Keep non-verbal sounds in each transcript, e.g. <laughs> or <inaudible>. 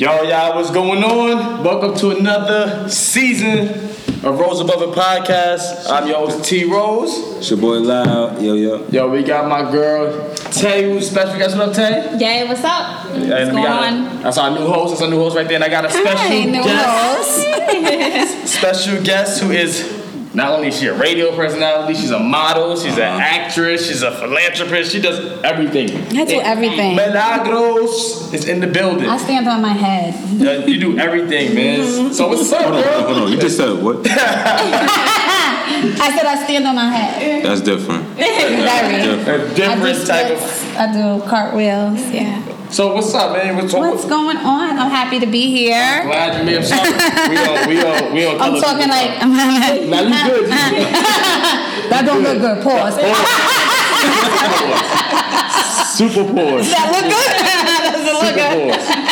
Yo, y'all, what's going on? Welcome to another season of Rose Above It podcast. I'm your host T Rose. It's your boy Loud. Yo, yo. Yo, we got my girl Tay, who's special guest. What up, Tay? Yay, what's up? What's And going we got on? that's our new host. That's our new host right there. And I got a special Hi, new guest. host. <laughs> Special guest who is not only is she a radio personality, she's a model, she's an uh-huh. actress, she's a philanthropist. She does everything. I do everything. Milagros is in the building. I stand on my head. Yeah, you do everything, man. Mm-hmm. So what's up, Hold on, girl? hold on. You just said what? <laughs> I said I stand on my head. That's different. <laughs> Very. Different. A I do different type of. I do cartwheels. Yeah. So what's up, man? What's, What's going on? I'm happy to be here. Glad you made some. We on, we on, we on. <laughs> I'm talking like I'm Now you good. You <laughs> good. that don't look good. Pause. Super pause. <laughs> That look good. Doesn't look good. Super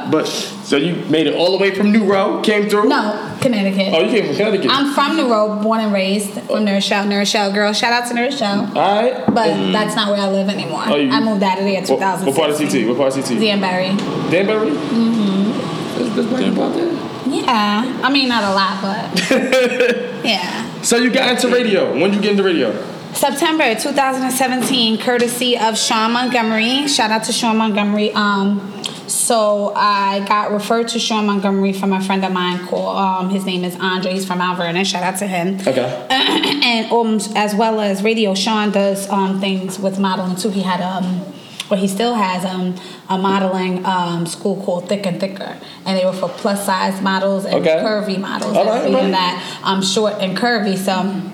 pause. But so you made it all the way from New Ro, came through. No, Connecticut. Oh, you came from Connecticut. I'm from New Ro, born and raised from New Rochelle, New Rochelle girl. Shout out to New Rochelle. all right. But that's not where I live anymore. Oh, you- I moved out of there in What, 2016. what part of CT? What part of CT? Danbury. Danbury. Mm-hmm. There's, there's black people out there. Yeah. I mean, not a lot, but <laughs> yeah. So you got into radio. When did you get into radio? September 2017, courtesy of Sean Montgomery. Shout out to Sean Montgomery. Um, so I got referred to Sean Montgomery from a friend of mine called, um, his name is Andre. He's from Mount Vernon. Shout out to him. Okay. <clears throat> and um, as well as radio, Sean does um, things with modeling too. He had um, or he still has um, a modeling um, school called Thick and Thicker, and they were for plus size models and Okay. curvy models, All and right, that I'm short and curvy, so.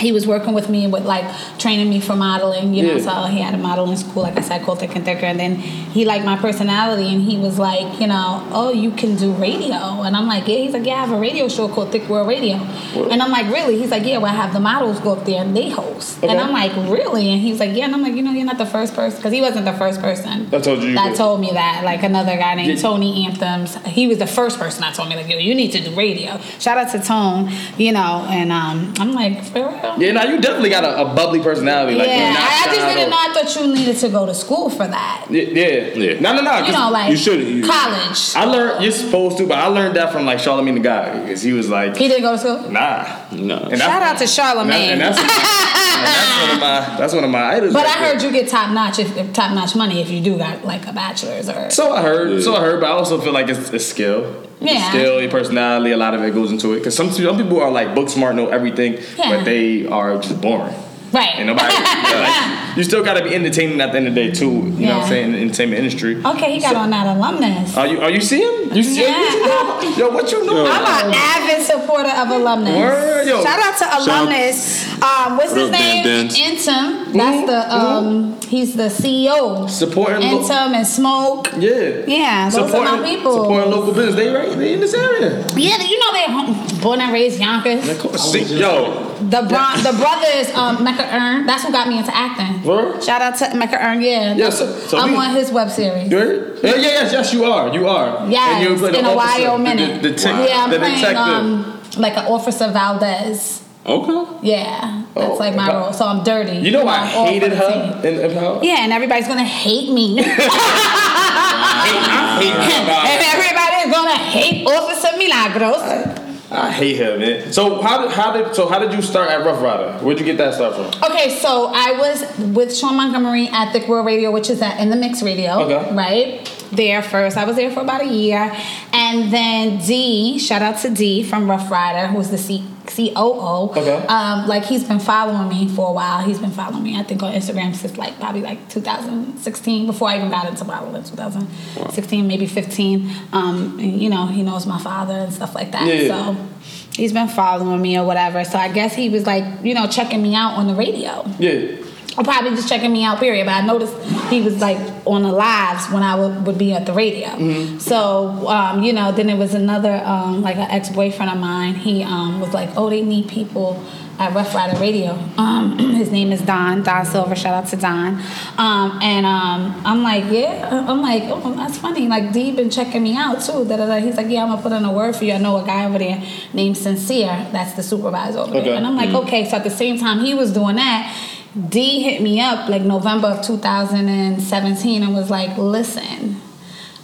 He was working with me with like training me for modeling, you know. Yeah. So he had a modeling school, like I said, called Thick and Thicker. And then he liked my personality, and he was like, you know, oh, you can do radio. And I'm like, yeah. He's like, yeah, I have a radio show called Thick World Radio. And I'm like, really? He's like, yeah. Well, I have the models go up there and they host. Okay. And I'm like, really? And he's like, yeah. And I'm like, you know, you're not the first person because he wasn't the first person That told you that told me that. Like another guy named Yeah. Tony Anthems. He was the first person that told me like, yo, you need to do radio. Shout out to Tone, you know. And um, I'm like, for real. Yeah, now you definitely got a, a bubbly personality. Like, yeah, not I, I just didn't know. I thought you needed to go to school for that. Yeah, yeah. Yeah. No, no, no. 'cause You know, like you should- you- college. I learned you're supposed to, but I learned that from like Charlamagne the God because he was like, He didn't go to school. nah. No. And Shout out to And, Charlamagne. that- and that's, and that's one of my that's one of my idols. but right I heard there. you get top notch if, if top notch money if you do got like a bachelor's or So I heard, Yeah. so I heard, but I also feel like it's, a skill. Yeah. skill, your personality, a lot of it goes into it. Because some some people are like book smart, know everything, Yeah. but they are just boring. Right. And nobody, like, <laughs> you still got to be entertaining at the end of the day too. You know what I'm saying? In the entertainment industry. Okay, he got on that alumnus. Are you are you see him? You see Yeah. what you? Yo, what you know? I'm an avid supporter of alumnus. Word, yo. Shout out to alumnus. Um, what's What his up, Dan name? Dance? Intim. That's the um. He's the CEO. Supporting lo- Intim and Smoke. Yeah. Yeah, those are my people. Supporting local business. They right. They in this area. Yeah, you know they home, born and raised Yonkers. Of course. See, yo, The Bron- the brothers, um, Earn. That's who got me into acting. Word? Shout out to Mecca Earn. Yeah. Yeah, so- so I'm we- on his web series. you heard? Yeah, yeah, yes, yes, you are. You are. Yeah. You the in a officer, while the- minute. The, the, tech- yeah, I'm the playing detective. um like an officer Valdez. Okay. Yeah, that's Oh, like my role. So I'm dirty. you know I I'm hated the her in, in Power? Yeah, and everybody's gonna hate me. <laughs> and I hate <laughs> her. everybody's gonna hate Officer Milagros. I hate him, man. So how did how did so how did you start at Ruff Ryder? Where'd you get that start from? Okay, so I was with Sean Montgomery at Thick World Radio, which is at In the Mix Radio. Okay. Right? There first. I was there for about a year. And then D, shout out to D from Ruff Ryder, who's the C- COO. Okay. Um, like he's been following me for a while. He's been following me, I think, on Instagram since like probably like 2016, before I even got into modeling, 2016, maybe 15. Um, and, you know, he knows my father and stuff like that. Yeah, yeah. So he's been following me or whatever. So I guess he was like, you know, checking me out on the radio. Yeah. Or probably just checking me out, period. But I noticed he was like on the lives when I would, would be at the radio. Mm-hmm. So, um, you know, then it was another, um, like an ex boyfriend of mine. He um, was like, oh, they need people at Ruff Ryder Radio. Um, <clears throat> his name is Don, Don Silver. Shout out to Don. Um, and um, I'm like, yeah. I'm like, oh, that's funny. Like, D been checking me out too. Da, da, da. He's like, yeah, I'm gonna put in a word for you. I know a guy over there named Sincere. That's the supervisor over Okay. there. And I'm like, okay. So at the same time he was doing that, D hit me up like November of 2017 and was like, listen.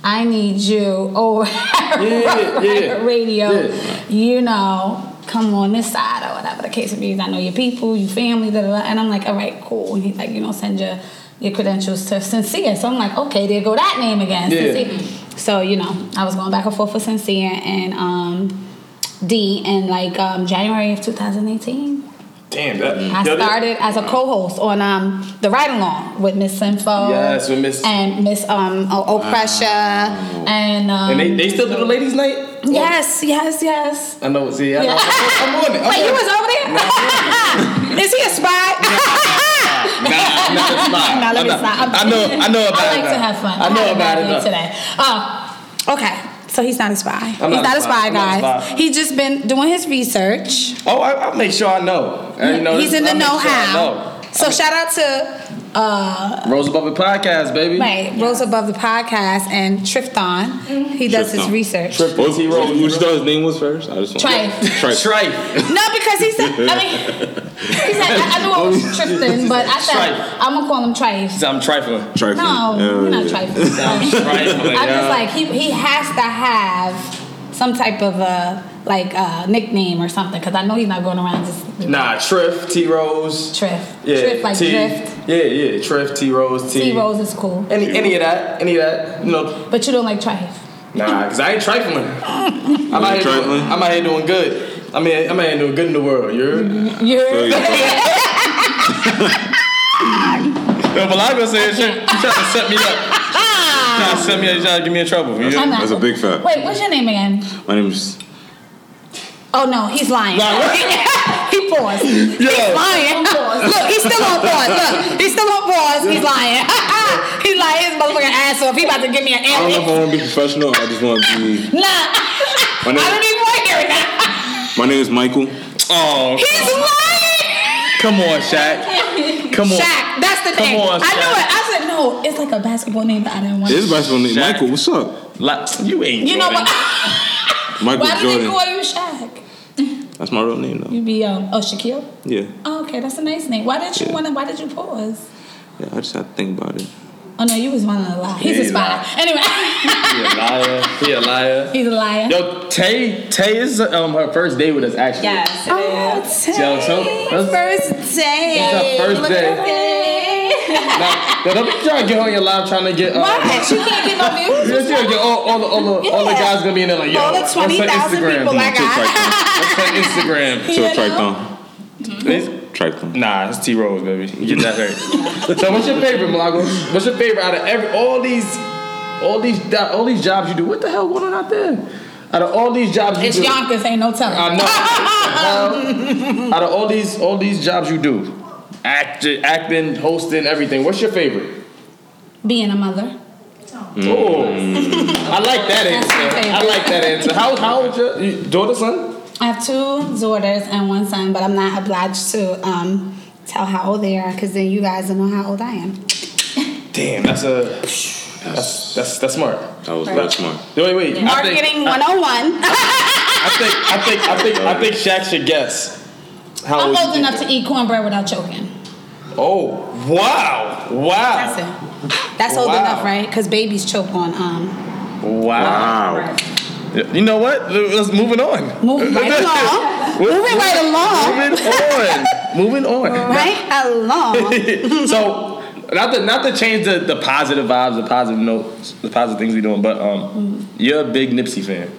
I need you over <laughs> Yeah, yeah, <laughs> radio. yeah. You know, come on this side or whatever the case may be. I know your people, your family, da, da, da. and I'm like, all right, cool. And he's like, you know, send your your credentials to Sincere. So I'm like, okay, there go that name again. Yeah. Sincere. So you know, I was going back and forth with Sincere and um, D in like um, January of 2018. Damn, that. I that- started as a co-host on um, the ride along with Miss Info. Yes, with Miss- and Miss um O- and um, And they, they still do the ladies' night? yes, yes, yes. I know. See, I, Yeah. I'm on it. I'm Wait, you was over there? <laughs> Is he a spy? Nah, nah. Nah, let me I know- stop. I know. I know about I it. I like to have fun. I know about it. today. Oh, okay. So he's not a spy. he's not a spy. spy, I'm not a guys. spy. He's just been doing his research. Oh, I, I make sure I know. You know he's this- in the I know sure I how. know. So shout out to uh, Rose Above the podcast, baby. right Rose Above the podcast and Trifton. He does his research. Trip What, T. what, Rose. what you thought his name was first? I just want Trife. Trife. Trife. No, because he said. I mean, he said I, I knew it was <laughs> Trifton, but I said Trife. I'm gonna call him Trife. I'm trifling. Trifling. No, Oh, you're not yeah. trifling. I'm trifling. I'm just like he he has to have some type of a like uh, nickname or something because I know he's not going around just Nah, Triff, T Rose. Triff. Yeah, Triff like T, drift. Yeah, yeah, Triff, T Rose, T. T Rose is cool, Any, any of that, any of that, you know. but you don't like Trife. Nah, cause I ain't trifling. <laughs> I'm out here doing, trifling? I'm out here doing good. I mean, I'm out here doing good in the world. You're. You're <laughs> Yo, Malaga said she, she trying to set me up. Trying to set me up. She trying to get me in trouble. You I'm. That's a big fact. Wait, what's your name again? My name's Oh no, he's lying. Nah, <laughs> he paused. He's lying. Look, he's still on pause. Look, he's still on pause. He's lying. <laughs> he's lying his motherfucking ass off. He about to give me an I don't know if. I want to be professional. I just want to be. Nah. My name- I don't even want to hear it now. My name is Michael. Oh, He's lying. come on, Shaq. Come on. Shaq, that's the Come thing. on, I knew it. I said no. It's like a basketball name, but I didn't want. His basketball name, Shaq. Michael. What's up? Like, you ain't. You know what? <laughs> Michael Why do they Jordan. call you Shaq? That's my real name, though. You be um oh Shaquille. Yeah. Oh, okay, that's a nice name. Why did you Yeah. wanna? Why did you pause? Yeah, I just had to think about it. Oh no, you was running a lie. He's Yeah, a spy. lied. Anyway, He a liar. He a liar. he's a liar. Yo, Tay, Tay is um her first day with us actually. Yes, Oh. Tay, Yo, so- first day. It's her first Look day. At. <laughs> Now, now, don't be trying to get on your live trying to get. Uh, Why? She can't get no <laughs> views. You're still get all, all, the, all, the, all the guys gonna be in there like, yo, All the what's her 20,000 Instagram? people I got. What's her Instagram? So You know? Trifton. It's- Trifton. Nah, it's T Rose, baby. You get that right. <laughs> so, what's your favorite, Malago? What's your favorite out of every all these, all these, all these jobs you do? What the hell going on out there? Out of all these jobs you do. It's do, Yonkers, ain't no telling. I know. out of all these, all these jobs you do, act, acting, hosting, everything. What's your favorite? Being a mother. Oh, I like that That's my answer. favorite. I like that answer. How how old your you- daughter, son? I have two daughters and one son, but I'm not obliged to um, tell how old they are because then you guys don't know how old I am. Damn, that's a that's that's that's smart. That was real smart. Wait, wait. I think, Marketing I, 101. I think I think I think I think Shaq should guess. How I'm old enough to eat cornbread without choking. Oh wow! Wow! That's it. That's old Wow. enough, right? Because babies choke on um. Wow! You know what? Let's moving on. Moving right <laughs> along. Moving right along. Moving on. Moving on. <laughs> Right along. <laughs> so not to not to change the, the positive vibes, the positive notes, the positive things we're doing, but um, you're a big Nipsey fan.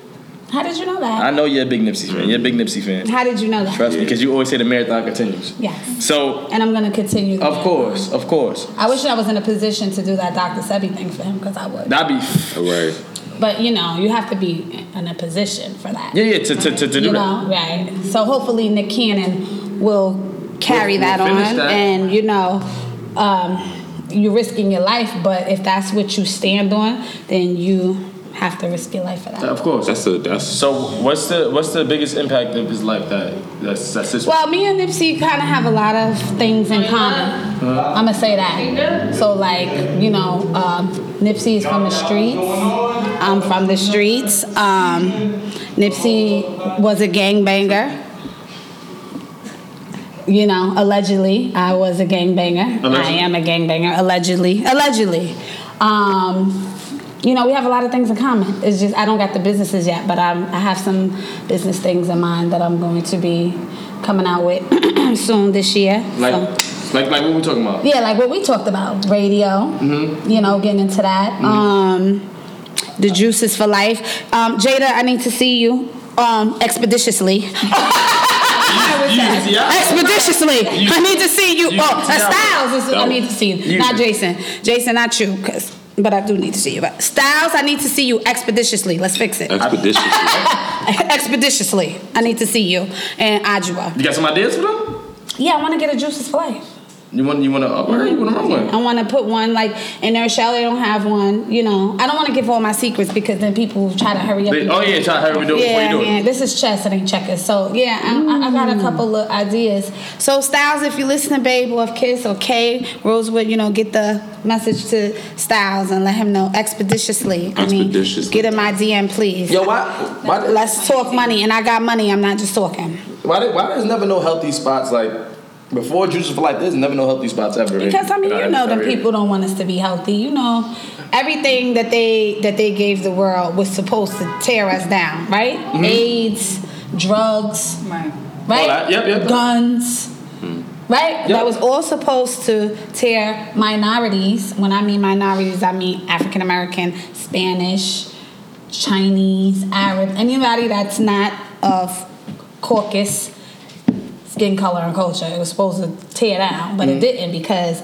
How did you know that? I know you're a big Nipsey fan. You're a big Nipsey fan. How did you know that? Trust me, because you always say the marathon continues. Yes. So And I'm gonna continue. of course, of course, I wish I was in a position to do that Dr. Sebi thing for him because I would. that'd be All right. But you know, you have to be in a position for that. yeah, yeah. To to to, to do you that. know, right? So hopefully Nick Cannon will carry We'll- that we'll on, that. and you know, um, you're risking your life. But if that's what you stand on, then you have to risk your life for that. Of course. That's the that's So what's the what's the biggest impact of his life that that's that's his Well, me and Nipsey kind of have a lot of things in common. I'm gonna say that. So, like, you know, um, Nipsey is from the streets. I'm from the streets. Um, Nipsey was a gangbanger. You know, allegedly, I was a gangbanger. I am a gangbanger. Allegedly, allegedly. Um, you know, we have a lot of things in common. It's just I don't got the businesses yet, but I'm, I have some business things in mind that I'm going to be coming out with <clears throat> soon this year. Like, So- like, like what we talking about? yeah, like what we talked about, radio. You know, getting into that. Um, the juices for life. Um, Jada, I need to see you um, expeditiously. <laughs> You- yeah. Expeditiously, I need to see you. you- oh. Styles, is, I need to see you. You- Not Jason. Jason, not you, cause. But I do need to see you. But Styles, I need to see you expeditiously. Let's fix it. Expeditiously. <laughs> expeditiously, I need to see you. And Ajua. You got some ideas for them? Yeah, I want to get a juices for life. You want you want to up her? You want to run one? I want to put one like in there. Shelly don't have one. You know, I don't want to give all my secrets because then people try to hurry up. They- oh do yeah, it. try to hurry we do it before Yeah, you do yeah. it. This is chess, it ain't checkers. So yeah, I, I, I got a mm. couple of ideas. So Styles, if you listen, to babe, or if Kiss or Kay Rosewood, you know, get the message to Styles and let him know expeditiously. I mean, Expeditiously. get in my DM, please. Yo, why? Why? Let's talk money, and I got money. I'm not just talking. Why, there- why there's never no healthy spots like before Juices for Life? There's never no healthy spots ever. in- Because I mean, you know, the people don't want us to be healthy. You know, everything that they that they gave the world was supposed to tear us down, right? Mm-hmm. AIDS, drugs, Right. right? That, yep, yep. Guns. Hmm. Right? Yep. That was all supposed to tear minorities. When I mean minorities, I mean African American, Spanish, Chinese, Arab, anybody that's not of Caucus skin color and culture. It was supposed to tear down, but Mm-hmm. it didn't because,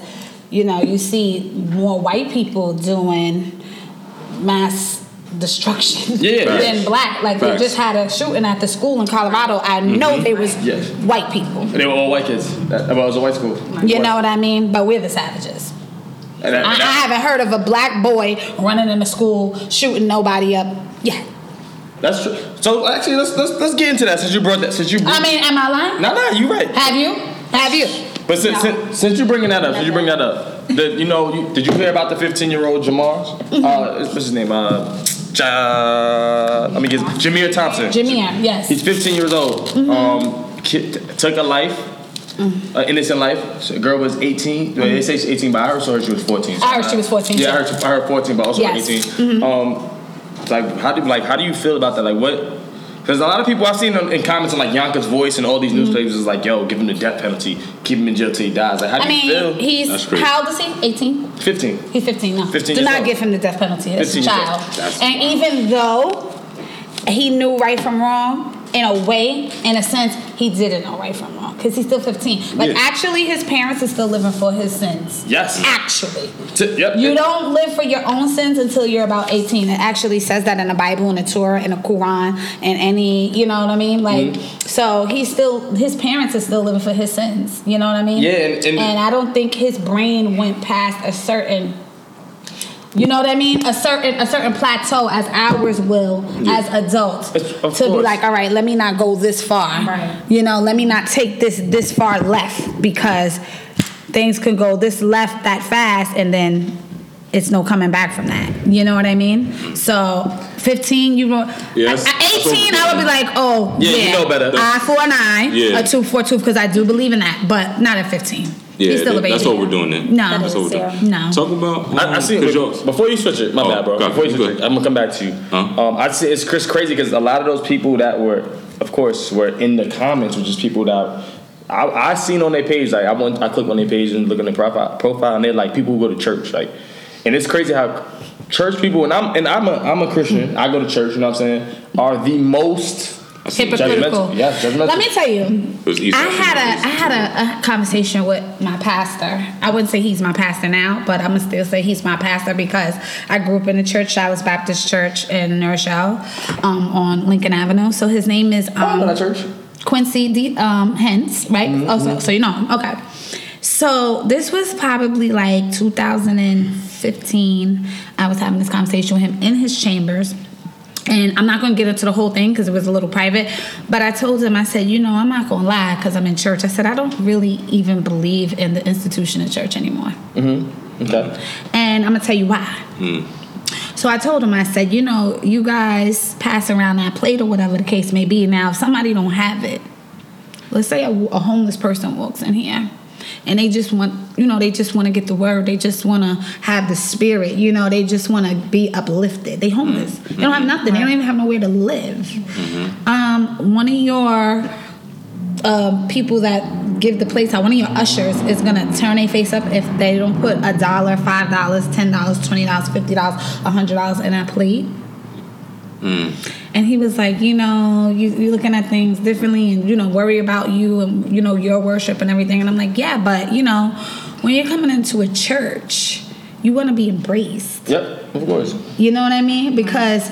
you know, you see more white people doing mass destruction Yeah. <laughs> than Facts. black. Like they just had a shooting at the school in Colorado. I know they was Mm-hmm. Yes. white people. They were all white kids. That, well, it was a white school. You know what I mean? But we're the savages. And that, I, I haven't heard of a black boy running in the school shooting nobody up yet. That's true. So actually, let's let's let's get into that since you brought that. Since you. Brought, I mean, am I lying? no, no, you right. Have you? Have you? But since, since, since you bringing that up, since you bring that up, the, you know, you, did you hear about the 15 year old Jamar? Mm-hmm. Uh, what's his name? Uh, ja, let me get Jameer Thompson. Jameer, yes. He's 15 years old. Mm-hmm. Um, kid, took a life. Mm. Uh, innocent life. So, girl was 18. Well, They say she's 18, but I heard, so I heard she was 14. I heard she was 14 Yeah, I heard, I heard 14, but also Yes. Mm-hmm. 18. Um, it's like how do like how do you feel about that? Like what? Because a lot of people I've seen in, in comments on like Yonkers Voice and all these Mm-hmm. newspapers is like, yo, give him the death penalty, keep him in jail till he dies. Like, how do I you mean, feel? he's That's crazy. how old is he? 18? 15. He's 15 now. 15 Do years not old. give him the death penalty. It's a 15 years old. child. That's- And even though he knew right from wrong, in a way, in a sense, he didn't know right from wrong because he's still 15. Like, Yeah. actually, his parents are still living for his sins. Yes. Actually. T- yep. You don't live for your own sins until you're about 18. It actually says that in the Bible, in the Torah, in the Quran, and any, you know what I mean? Like, Mm-hmm. so he's still, his parents are still living for his sins. You know what I mean? Yeah, and- and- I don't think his brain went past a certain. You know what I mean? A certain a certain plateau as ours will as adults It's- of to be like, all right, let me not go this far. Right. You know, let me not take this this far left because things could go this left that fast and then it's no coming back from that. You know what I mean? So 15, you know, Yes. at 18, I would be like, oh, Yeah, yeah, you know better. Eye for an eye, Yeah. a tooth for a tooth, because I do believe in that, but not at 15. Yeah, He's still a that- baby. that's what we're doing then. No. That That's what we're doing. No. Talk about. I, I see. um, 'cause yours- Before you switch it, my Oh, bad, bro. go- Before you you switch good. it, I'm gonna come back to you. Huh? Um, I see it's Chris crazy because a lot of those people that were, of course, were in the comments, which is people that I, I seen on their page. Like I went, I click on their page and look on their profile, profile, and they're like people who go to church. Like, and it's crazy how church people and I'm and I'm a I'm a Christian. I go to church. You know what I'm saying? Are the most Hypocritical. Judgmental. Yeah, judgmental. Let me tell you. I had a I had a, a conversation with my pastor. I wouldn't say he's my pastor now, but I'm gonna still say he's my pastor because I grew up in the church, Dallas Baptist Church in New Rochelle, um, on Lincoln Avenue. So his name is Oh, I um, that church. Quincy D, um, Hens, right? Oh, so, so you know him. Okay. So this was probably like 2015. I was having this conversation with him in his chambers. And I'm not going to get into the whole thing because it was a little private. But I told him, I said, you know, I'm not going to lie because I'm in church. I said, I don't really even believe in the institution of church anymore. Mm-hmm. Okay. And I'm going to tell you why. Hmm. So I told him, I said, you know, you guys pass around that plate or whatever the case may be. Now, if somebody don't have it, let's say a, a homeless person walks in here and they just want, you know, they just want to get the word. They just want to have the spirit. You know, they just want to be uplifted. They homeless. They don't have nothing. They don't even have nowhere to live. Um, one of your uh, people that give the place out, one of your ushers is gonna turn their face up if they don't put a dollar, five dollars, ten dollars, twenty dollars, fifty dollars, a hundred dollars in that plate. Mm. And he was like, you know, you, you're looking at things differently and, you know, worry about you and, you know, your worship and everything. And I'm like, yeah, but, you know, when you're coming into a church, you want to be embraced. Yep, of course. You know what I mean? Because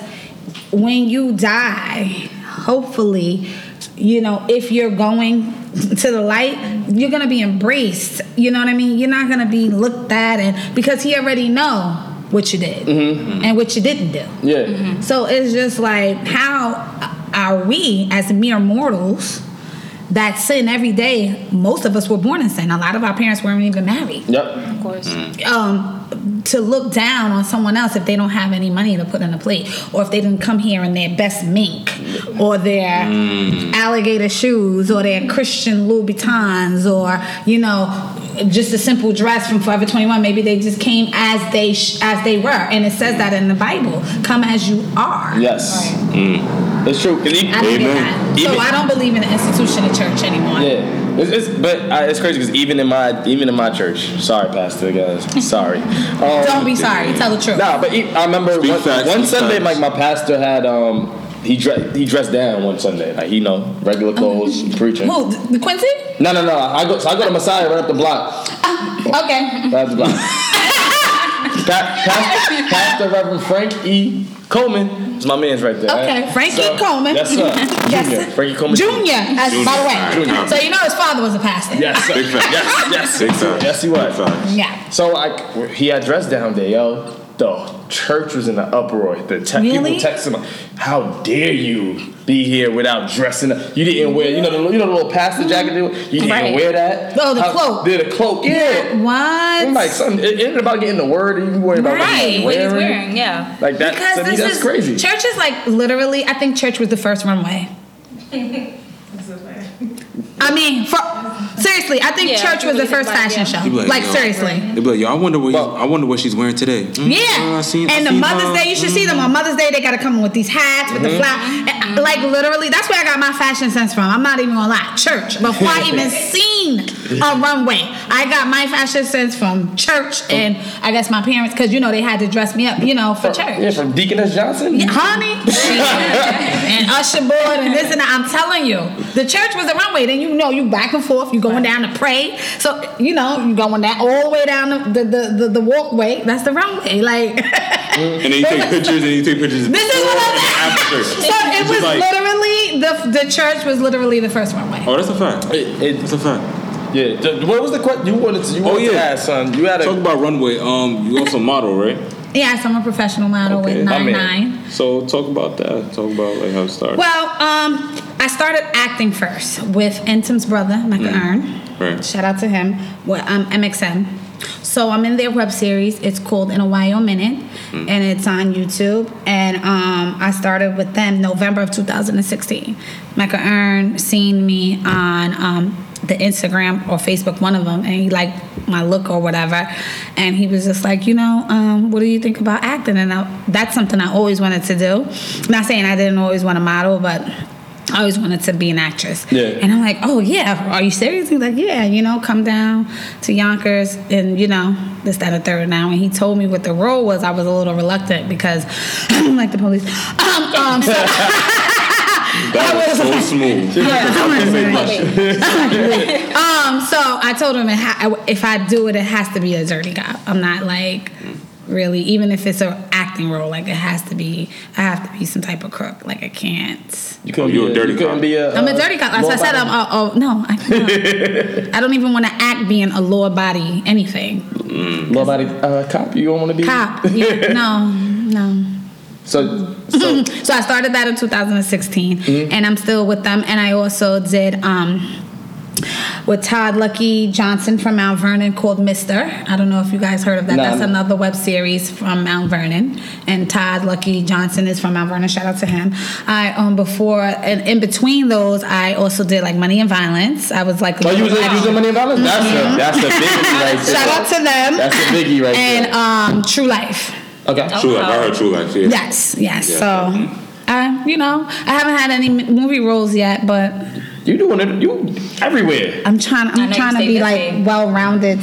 when you die, hopefully, you know, if you're going to the light, you're gonna be embraced. You know what I mean? You're not gonna be looked at and because he already know what you did mm-hmm. and what you didn't do. Yeah. Mm-hmm. So it's just like, how are we as mere mortals that sin every day? Most of us were born in sin. A lot of our parents weren't even married Yep. Of course. Mm-hmm. um, to look down on someone else if they don't have any money to put in a plate, or if they didn't come here in their best mink, or their alligator shoes, or their Christian Louboutins, or you know, just a simple dress from Forever Twenty One. Maybe they just came as they sh- as they were, and it says that in the Bible: "Come as you are." Yes. It's true. 'Cause e- I don't get Amen. that. So Even- I don't believe in the institution of church anymore. Yeah, it's, it's but uh, it's crazy because even in my even in my church, sorry, pastor guys, <laughs> sorry. Um, Don't be sorry. Tell the truth. Nah, but I remember one, one Sunday, like my pastor had um he dressed he dressed down one Sunday, like he know regular um, clothes, preaching. Who? The Quincy? No, no, no. I go so I go to Messiah right up the block, ah, Okay. right up the block. <laughs> Pa- Pastor, Pastor Reverend Frank E. Coleman is my man's right there. Okay, right? Frankie So- Coleman. Yes, sir. <laughs> Yes, Junior. sir. Frankie Coleman. Junior, as, by the way. Junior. So you know his father was a pastor. Yes, sir. Big fact. Yes, yes, Big fact. yes, he was. Big. Yeah. So like he had dressed down there, yo. The church was in an uproar. The te- Really? people texting him, "How dare you be here without dressing up? You didn't wear, you know, the you know the little pastor mm-hmm. jacket. You didn't Right. wear that. Oh, the How- cloak. Did the cloak. Yeah. What? I'm like, son, it, it ain't about getting the word. and You worry about Right. what you're What he's wearing. wearing, yeah. Like that. because to me, this that's is crazy. Church is like literally. I think church was the first runway. <laughs> I mean, for, seriously, I think Yeah, church was the first fashion show. Like, like, yo. seriously. They be like, yo, I wonder what Well- I wonder what she's wearing today. Mm, Yeah, uh, I seen- I and the Mother's her. Day, you should see them on Mother's Day. They gotta come in with these hats with the Mm-hmm. flower. Like literally, that's where I got my fashion sense from. I'm not even gonna lie, church. Before I even seen <laughs> a runway, I got my fashion sense from church, oh. and I guess my parents, because you know they had to dress me up, you know, for oh, church. Yeah, from Deaconess Johnson. Yeah, honey, <laughs> and usher board and this and that. I'm telling you, the church was a runway. Then you know you back and forth. You going down to pray. So you know you going that all the way down the the the, the, the walkway. That's the runway. Like And then you take <laughs> pictures and you take pictures. This is what I'm before and <laughs> after. so it It's was like- literally the the church was literally the first runway. Oh, that's a fact. It, it, That's a fact. yeah. the- What was the question you wanted to? You Oh, wanted to yeah. ask, son. You had a. Talk about runway. Um, you also model, right? Yes, I'm a professional model Okay. with nine nine. So talk about that. Talk about like how it started. Well, um, I started acting first with Entom's brother, Micah Earn. Right. Shout out to him. Well, um, MXM. So I'm in their web series. It's called In a While Minute, and it's on YouTube. And um, I started with them November of 2016. Micah Earn seen me on um, the Instagram or Facebook, one of them, and he liked my look or whatever. And he was just like, you know, um, what do you think about acting? And I, that's something I always wanted to do. Not saying I didn't always want to model, but I always wanted to be an actress. Yeah. And I'm like, oh yeah, are you serious? He's like, yeah, you know, come down to Yonkers and you know, this, that, and third now. And he told me what the role was. I was a little reluctant because <clears throat> I don't like the police. Um, um, so <laughs> that I was was so like- smooth. <laughs> yeah, I'm um, so I told him it ha- if I do it, it has to be a dirty cop. I'm not like really, even if it's an acting role, like it has to be. I have to be some type of crook. Like I can't. You couldn't Oh, you be a dirty You cop. be a. I'm a dirty cop. As I said, I'm. law-abiding- Oh, oh no, I can't. I don't even want to act being a law body anything. Law-abiding uh, cop. You don't want to be Cop. Yeah, <laughs> no, no. So, so <laughs> So I started that in 2016, and I'm still with them. And I also did um, with Todd Lucky Johnson from Mount Vernon called Mister. I don't know if you guys heard of that. Nah. That's another web series from Mount Vernon, and Todd Lucky Johnson is from Mount Vernon. Shout out to him. I um before and in between those, I also did like Money and Violence. I was like, Oh, you was, you was in Money and Violence? That's a that's a biggie right <laughs> there. shout out to them. That's a biggie right and there. And um True Life. Okay. True life. I heard true life. Yeah. Yes, yes. Yeah. So. I, you know, I haven't had any movie roles yet, but You doing it? You everywhere. I'm trying. I know I'm trying to be busy. like well-rounded.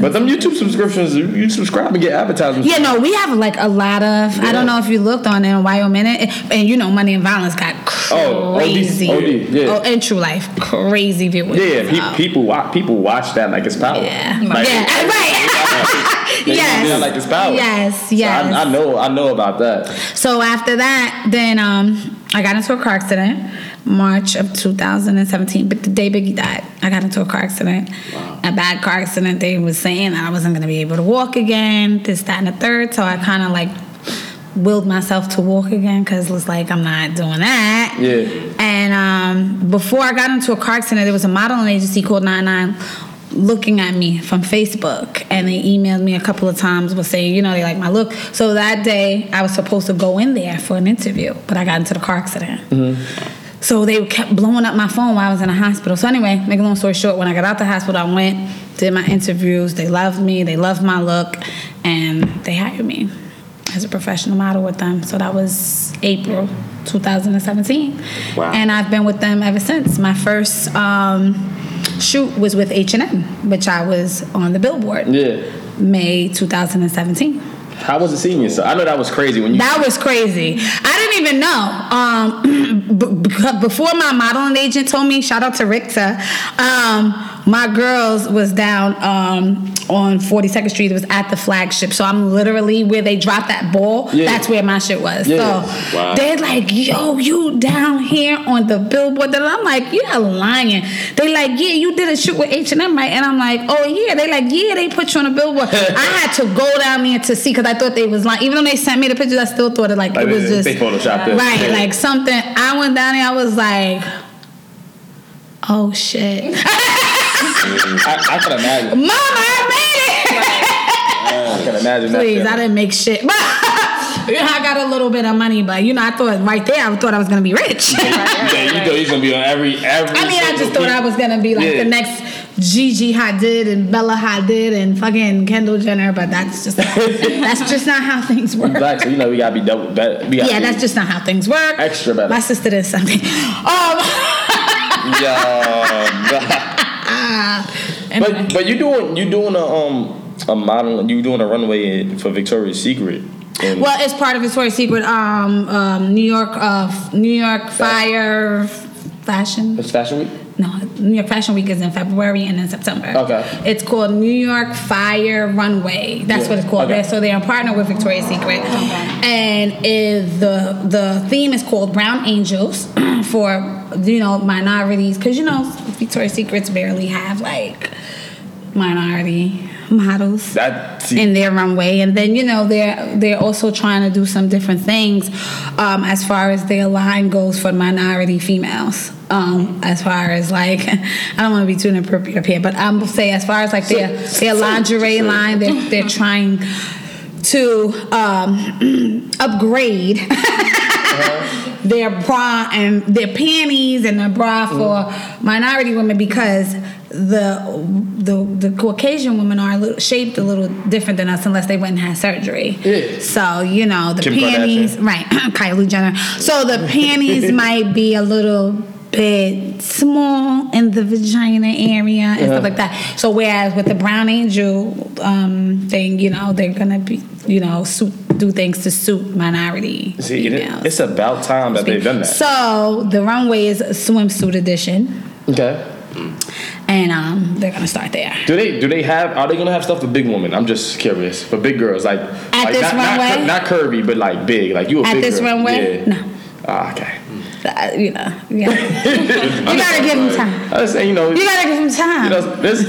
But them YouTube subscriptions, you- you subscribe and get advertisements. Yeah, no, we have like a lot of. I don't know if you looked on it in Wyoming, and, and you know, Money and Violence got Oh, OD, crazy. OD, yeah. Oh, and True Life, crazy viewers. Yeah, pe- people watch people watch that like it's power. Yeah, Like, yeah, right. they <laughs> yes, like it's power. Yes, So yes. I, I know, I know about that. So after that, then um, I got into a car accident, March of 2017. But the day Biggie died, I got into a car accident, a bad car accident. They was saying I wasn't gonna be able to walk again, this, that, and the third. So I kind of like willed myself to walk again because it was like I'm not doing that. Yeah. And um, before I got into a car accident, there was a modeling agency called 99 looking at me from Facebook and they emailed me a couple of times was saying, you know, they like my look. So that day I was supposed to go in there for an interview, but I got into the car accident. So they kept blowing up my phone while I was in the hospital. So anyway, make a long story short, when I got out the hospital, I went, did my interviews. They loved me. They loved my look, and they hired me as a professional model with them. So that was April 2017, Wow. and I've been with them ever since. My first um, shoot was with H&M, which I was on the billboard. Yeah. May 2017. How was it senior? So I know that was crazy when you. That was crazy. I didn't even know. Um, <clears throat> b- b- before my modeling agent told me, shout out to Richter, um, my girls was down um, on 42nd Street. It was at the flagship. So I'm literally where they dropped that ball. Yeah. That's where my shit was. Yeah. So Wow. they're like, yo, you down here on the billboard. And I'm like, you're lying. They like, yeah, you did a shoot with H&M, right? And I'm like, oh, yeah. They like, yeah, they put you on a billboard. I had to go down there to see because I thought they was lying. Even though they sent me the pictures, I still thought it like, Like, it was just they photoshopped it. right, Yeah. like something. I went down there. I was like, oh shit, <laughs> I, I can imagine. mama, I made it. I can imagine. that Please. I didn't make shit. <laughs> I got a little bit of money, but you know, I thought right there, I thought I was gonna be rich. <laughs> Yeah, you thought he's gonna be on every every. I mean, I just thought I was gonna be like Yeah. the next Gigi Hadid and Bella Hadid and fucking Kendall Jenner, but that's just <laughs> that's just not how things work. You know we gotta be double. Gotta Yeah, be that's just not how things work. extra better. My sister did something. Um, Yeah. Anyway. but but you doing you doing a um a model you doing a runway for Victoria's Secret. And Well, it's part of Victoria's Secret. Um, um, New York, uh, New York Fire Fashion. it's Fashion Week. No, New York Fashion Week is in February and in September. Okay. It's called New York Fire Runway. That's Yeah. what it's called. Okay. So they're a partner with Victoria's Secret, and it, the the theme is called Brown Angels <clears throat> for you know minorities because you know Victoria's Secrets barely have like minority models That in their runway. And then you know they're they're also trying to do some different things um, as far as their line goes for minority females. Um, as far as like <laughs> I don't want to be too inappropriate up here but I'm gonna say as far as like their their lingerie line they're they're trying to um, <clears throat> upgrade <laughs> their bra and their panties and their bra for mm. minority women because the the the Caucasian women are a little, shaped a little different than us unless they went and had surgery. Yeah. So you know the Kim panties, Kardashian. right? <clears throat> Kylie Jenner. So the panties <laughs> might be a little bit small in the vagina area and stuff like that. So whereas with the brown angel um, thing, you know they're gonna be you know suit, do things to suit minority see, females. it's about time that they've done that. So the runway is a swimsuit edition, Okay. and um, they're gonna start there. Do they do they have are they gonna have stuff for big women? I'm just curious. For big girls, like like this not, runway? not, not curvy, but like big. Like you a At big this girl. runway? Yeah. No. Ah, okay. Uh, you know, yeah. you gotta give them time. I was saying, you know, You gotta give them time. you know, this,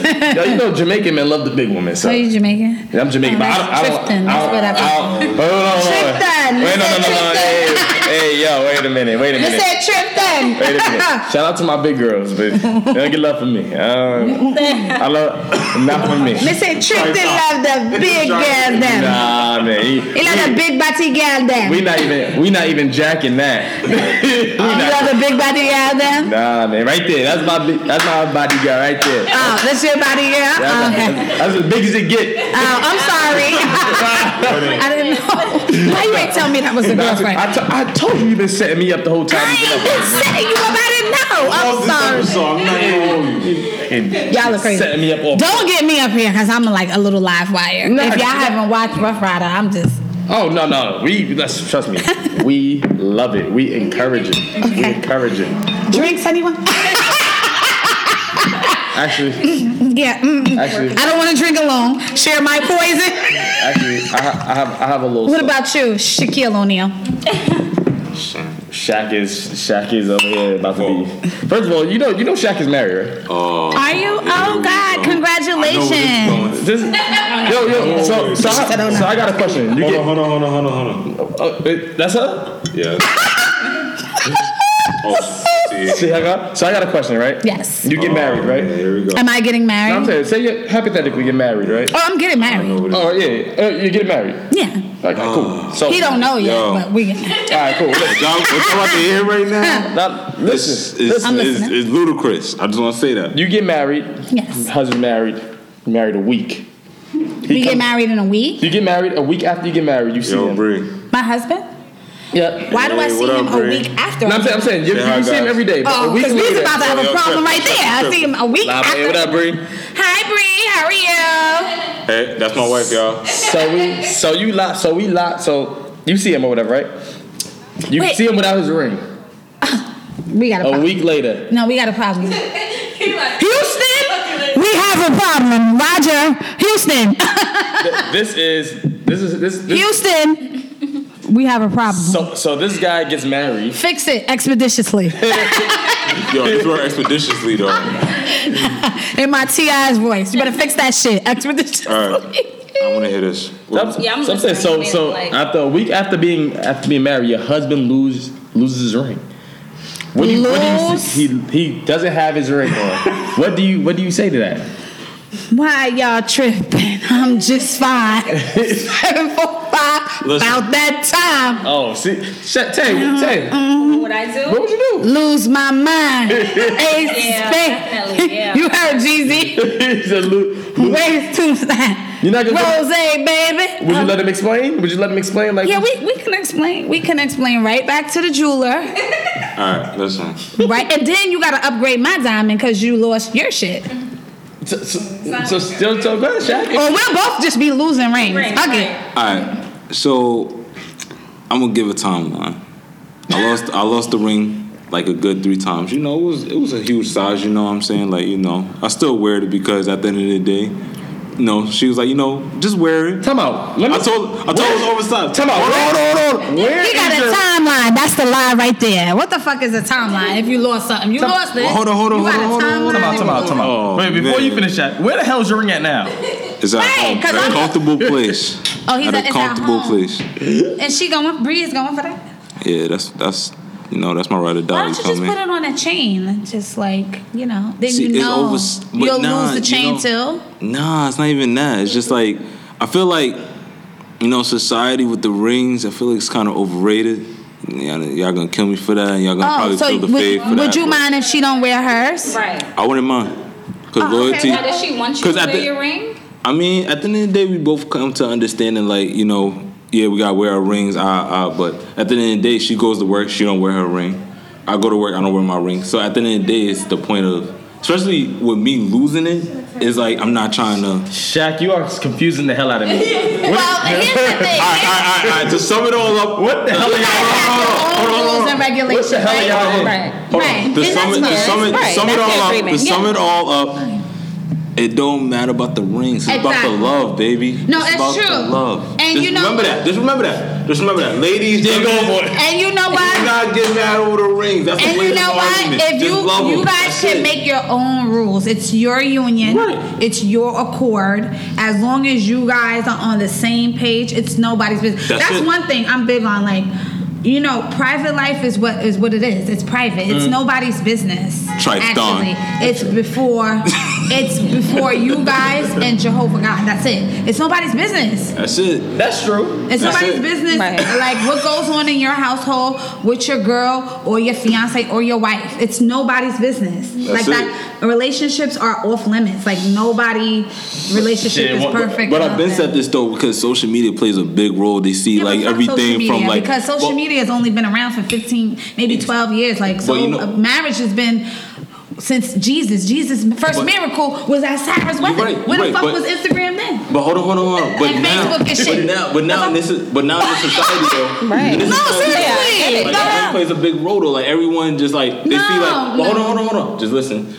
you know, Jamaican men love the big women. So Are you Jamaican? Yeah, I'm Jamaican, Oh, but I don't. I that's don't. Tristan. I That's don't, what I I don't, hold on, hold on. Tristan. Wait, no, no, no, no. Hey, hey, yo, wait a minute, wait a minute. You minute. said Trifton. Wait a minute. <laughs> Shout out to my big girls, but they don't get love from me. Um, I love not from me. Me say Trifton love the big girl then. Nah, man. He, He love the big body girl then. we not even we not even jacking that. <laughs> we You not, love the big body girl then? nah, man. Right there. That's my big, that's my body girl right there. Oh, that's your body girl. That's, okay. that's, that's as big as it get. Oh, I'm sorry. <laughs> I didn't know. Why you ain't tell me that was a Nah, girlfriend? I, t- I told you you've been setting me up the whole time. I You've been ain't been setting you up. I didn't know. I'm sorry. So I'm not gonna hold you. Y'all are crazy. Setting me up all. Don't get me up here because I'm like a little live wire. Nah, if y'all nah. haven't watched Ruff Ryder, I'm just Oh no no we let's trust me <laughs> we love it we encourage it we encourage it drinks. Anyone? actually yeah. mm-mm. actually I don't want to drink alone. Share my poison. actually I, ha- I have I have a little What story. about you, Shaquille O'Neal? <laughs> Shaq is Shaq is over here about to be first of all you know you know Shaq is married right Oh. Are you? Oh God! Congratulations. this yo yo so so I don't I, know. so I got a question you Hold get on, hold on, hold on, hold on, hold on. oh, it- that's her Yeah. <laughs> oh, see. <laughs> see I got so I got a question right Yes. you get married Yeah, right here we go. Am I getting No, I'm married? saying say you hypothetically get married right Oh, I'm getting married. oh yeah uh, you get married Yeah. okay cool so He don't know yet, Yo. but we. all right cool Look, Y'all, what y'all about to hear right now? now, It's, listen it's, I'm it's, listening. it's ludicrous. I just want to say that. You get married. Yes. Husband married. Married a week. We get married in a week. You get married a week after you get married. You see Yo, him. Bree. My husband. Yeah. Why do I see him up, a Bree? week after? No, I'm saying, I'm saying you, Say you see him every day. But a Oh, week because we was later. about to have a problem trip, right there. I see him a week Nah, after. hey, what up, Bree? Hi, Bree. How are you? Hey, that's my wife, y'all. So we, so you lot, so we lot, so you see him or whatever, right? You Wait. see him without his ring. <laughs> We got a A problem. week later. No, we got a problem. <laughs> Houston, we have a problem. Roger, Houston, <laughs> This is this is this. this Houston, we have a problem. so so this guy gets married. Fix it expeditiously. <laughs> Yo, this worked expeditiously, though. <laughs> In my Ti's voice, you better fix that shit expeditiously. All right. I want to hear this. So, Yeah, I'm so, I'm saying, so, so Like- after a week after being after being married, your husband lose loses his ring. What do you, what do you He he doesn't have his ring on. <laughs> what do you what do you say to that? Why y'all tripping? I'm just fine. Seven four five. Listen. About that time. Oh, see, Shut, Tay, Tay, what would I do? what would you do? Lose my mind. <laughs> Ace Yeah, Spade. definitely, <laughs> yeah. You heard Jeezy. <laughs> He said, "Look, Where's Tombstone? You're not gonna- Rose, baby. Would you uh-huh. let him explain? Would you let him explain? Like, Yeah, we, we can explain. We can explain right back to the jeweler, All right, listen. right? And then you gotta upgrade my diamond because you lost your shit. so, so, so still so good, Shaq. Or we'll both just be losing rings. Rings, Okay. right. All right, so I'm gonna give a timeline. I lost I lost the ring like a good three times. You know, it was it was a huge size. You know what I'm saying? Like you know, I still wear it because at the end of the day, you know, she was like, you know, just wear it. Time out. Let me. I told I told her it was oversized. Time out. Hold on, hold on. Where He got a your- timeline. That's the lie right there. What the fuck is a timeline? If you lost something, you lost it. Hold on, hold on, you got hold a on, hold on, timeline. Time out, time out, time out. Oh, Wait, before man. you finish that, where the hell is your ring at now? <laughs> It's at Right, home, 'cause at a I'm- comfortable <laughs> place. Oh, he's at at- a it's at comfortable home. place. And she going, Bree is going for that. Yeah, that's that's you know that's my ride or die. Why don't you feel just me? put it on a chain? Just like, you know, then See, you it's know over- you'll nah, lose the you chain know- too. Nah, it's not even that. It's just like I feel like you know society with the rings. I feel like it's kind of overrated. Y'all, y'all gonna kill me for that, and y'all gonna Oh, probably so feel the would, fade for would that. Would you but mind if she don't wear hers? Right. I wouldn't mind. Cause Oh, okay. loyalty. Now, does she want you to wear the- your ring? I mean, at the end of the day, we both come to understanding, like you know, yeah, we gotta wear our rings, ah, ah. But at the end of the day, she goes to work, she don't wear her ring. I go to work, I don't wear my ring. So at the end of the day, it's the point of, especially with me losing it, is like I'm not trying to. Shaq, you are confusing the hell out of me. <laughs> Well, <laughs> here's the thing. All right, all right, all right. To sum it all up, What the hell are y'all? Own rules and regulations. What the hell are y'all right? in? Right. Right. To sum it, to sum it, sum it all up, to sum it all up, it don't matter about the rings. It's about the love, baby. No, it's it's about true. the love. And Just you know remember that. Just remember that. Just remember that, ladies. Yeah, go for it. And you know Do what? not get mad over the rings. That's And a you know what? argument. If Just you love you them. guys That's can it. make your own rules. It's your union. Right. It's your accord. As long as you guys are on the same page, it's nobody's business. That's That's, it. one thing I'm big on. Like, you know, private life is what is what it is. It's private. It's mm. nobody's business. Tripe Dawn. Actually, it's before <laughs> it's before you guys and Jehovah God. That's it. It's nobody's business. That's it. That's true. It's That's nobody's it. business. Right. Like what goes on in your household with your girl or your fiance or your wife. It's nobody's business. like it. that. Relationships are off limits. Like nobody relationship Shit, is what- perfect. But and I've been nothing. said this though because social media plays a big role. They see Yeah, like everything media, from like because social well, media has only been around for 15 maybe 12 years like so you know- uh, marriage has been since jesus jesus first But- miracle was at sarah's wedding right, when you're the fuck but- was instagram then But hold on, hold on, hold on. But And now, Facebook and <laughs> but now, but now in this, is, but now in this society though, <laughs> Right. this No, society, seriously. like No. that plays a big role though. Like everyone just like they see like, No, hold on, hold on, hold on. Just listen.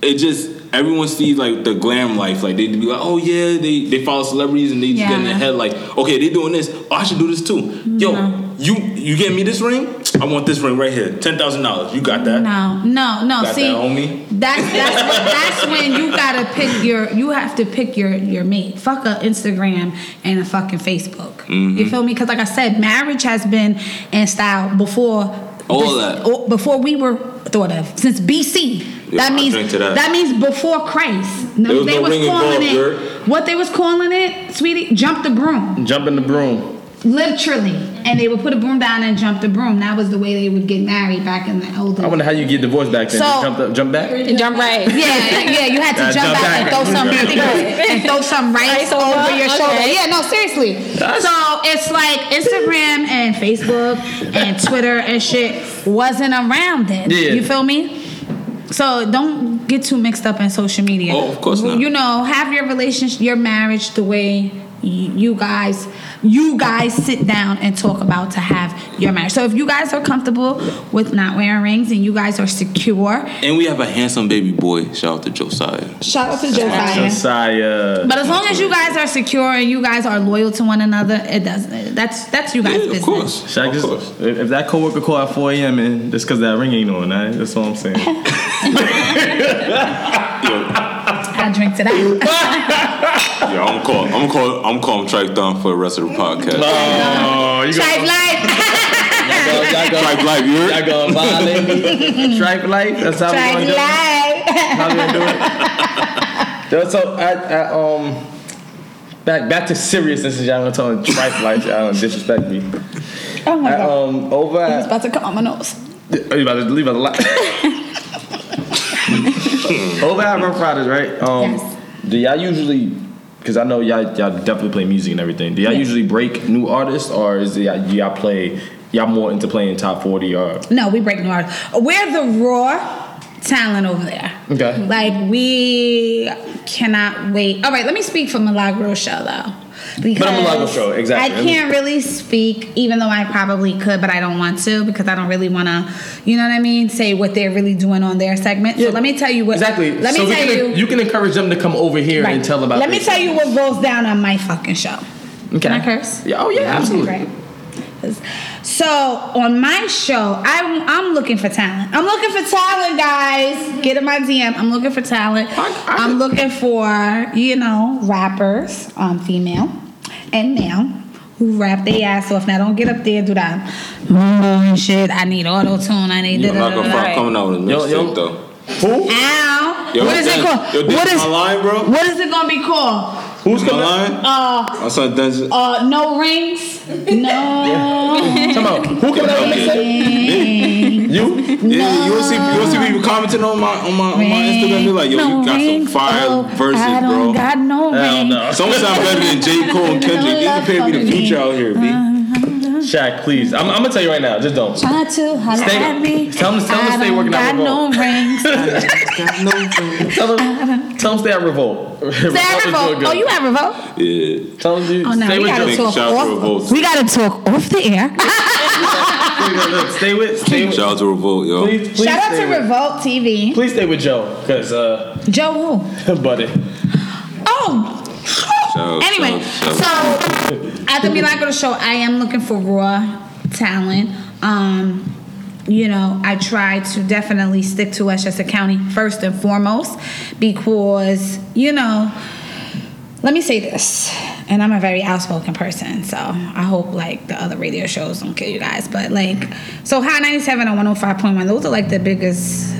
It just everyone sees like the glam life. Like they'd be like, oh yeah, they they follow celebrities and they just get in their head like, okay, they're doing this. Oh, I should do this too. Yo, you you get me this ring? I want this ring right here. Ten thousand dollars. You got that? no no no Got see that, homie? that's that's when, that's when you gotta pick your you have to pick your your mate fuck a instagram and a fucking facebook Mm-hmm. you feel me because like i said marriage has been in style before All this- that. o- before we were thought of since bc Yeah, that I means drink to that. means before christ no, There was they no was calling involved, it Gert. what they was calling it sweetie jump the broom Jumping the broom. Literally and they would put a broom down and jump the broom that was the way they would get married back in the older I wonder how you get divorced back then. So- Just jump, up, jump back. Jump right. Yeah, yeah, you had to Yeah, jump jump back and throw some <laughs> and throw some rice Rice over, over your shoulder. okay. Yeah, no, seriously. So it's like Instagram and Facebook and Twitter and shit wasn't around then. Yeah. You feel me? So don't get too mixed up in social media. Oh, of course not. You know, have your relationship, your marriage the way y- you guys you guys sit down and talk about to have your marriage. So if you guys are comfortable with not wearing rings and you guys are secure, And we have a handsome baby boy. Shout out to Josiah. shout out to Josiah. Josiah. But as long as you guys are secure and you guys are loyal to one another, it doesn't. That's that's you guys' Yeah, of business. course. Of just, course. if, if that coworker call at 4 a.m. and just because that ring ain't on, right? That's all I'm saying. <laughs> I drink to that. <laughs> Yeah, I'm gonna call. I'm gonna call. I'm gonna Tripe Down for the rest of the podcast. oh, you Tribe life. <laughs> Y'all gonna, Tripe Life, you heard? y'all gonna violate me? Tripe life? That's how we Tribe gonna do it? life. How we gonna do it? So, I, I, um, back back to seriousness, since y'all gonna talk tripe life, y'all don't disrespect me. Oh my I, god. um, over It's at, about to come on my nose. are you about to leave a lot? <laughs> <laughs> over at Ruff Ryders, right? Um, Yes. Do y'all usually? Because I know y'all y'all definitely play music and everything. Do y'all Yeah. usually break new artists, or is it y'all, y'all play y'all more into playing top forty or? No, we break new artists. We're the raw talent over there. Okay. Like we cannot wait. All right, let me speak for Milagro show though. Because Milagro show, exactly. I can't really speak, even though I probably could, but I don't want to because I don't really want to, you know what I mean, say what they're really doing on their segment. Yeah. So let me tell you what. Exactly. Let me so we tell can, you. You can encourage them to come over here Right. and tell about. Let me their tell you what goes down on my fucking show. Okay. Can I curse? Yeah. Oh yeah, absolutely. Okay. So on my show, I'm I'm looking for talent. I'm looking for talent, guys. Get in my DM. I'm looking for talent. I- I- I'm looking for you know rappers, um, female and now Who rap their ass off. Now don't get up there do that mm, shit. I need auto tune. I need I'm not gonna da-da-da-da. coming out with a Yo, yo. mixtape though. Who? Ow. Yo, what is it called? Yo, what is is my line, bro. what is it gonna be called? Who's My coming? line. Uh, My son Denzel. uh, no rings. <laughs> No. Come on. Who coming out with Okay. You? Yeah, you will see. You will see people commenting on my on my on my Instagram. They're like, "Yo, you got some fire Oh, verses, I don't bro." got no Hell ring. no. Someone sound better than J Cole and Kendrick. They compare me the Future out here, b. Shaq, please. I'm, I'm gonna tell you right now. Just don't. Try to holler Stay- at me. tell 'em- tell 'em to I stay don't working out got the no rings. Got no friends. Tell them, tell them stay at Revolt. Revolt Stay <laughs> at Revolt. Oh, you at Revolt? Yeah. Tell them you Oh, no, stay we with gotta Joe. talk Shout to off. Revolt. We gotta talk off the air. Look, <laughs> stay with, stay with. Shout out to Revolt, yo. Please, please Shout out to with- Revolt TV. Please stay with Joe, cause uh, Joe who? <laughs> buddy. Oh. Anyway, so shout- at the Milagro show, I am looking for raw talent. Um, you know, I try to definitely stick to Westchester County first and foremost because, you know, let me say this. and I'm a very outspoken person, so I hope like the other radio shows don't kill you guys. But like, so Hot 97 and 105.1, those are like the biggest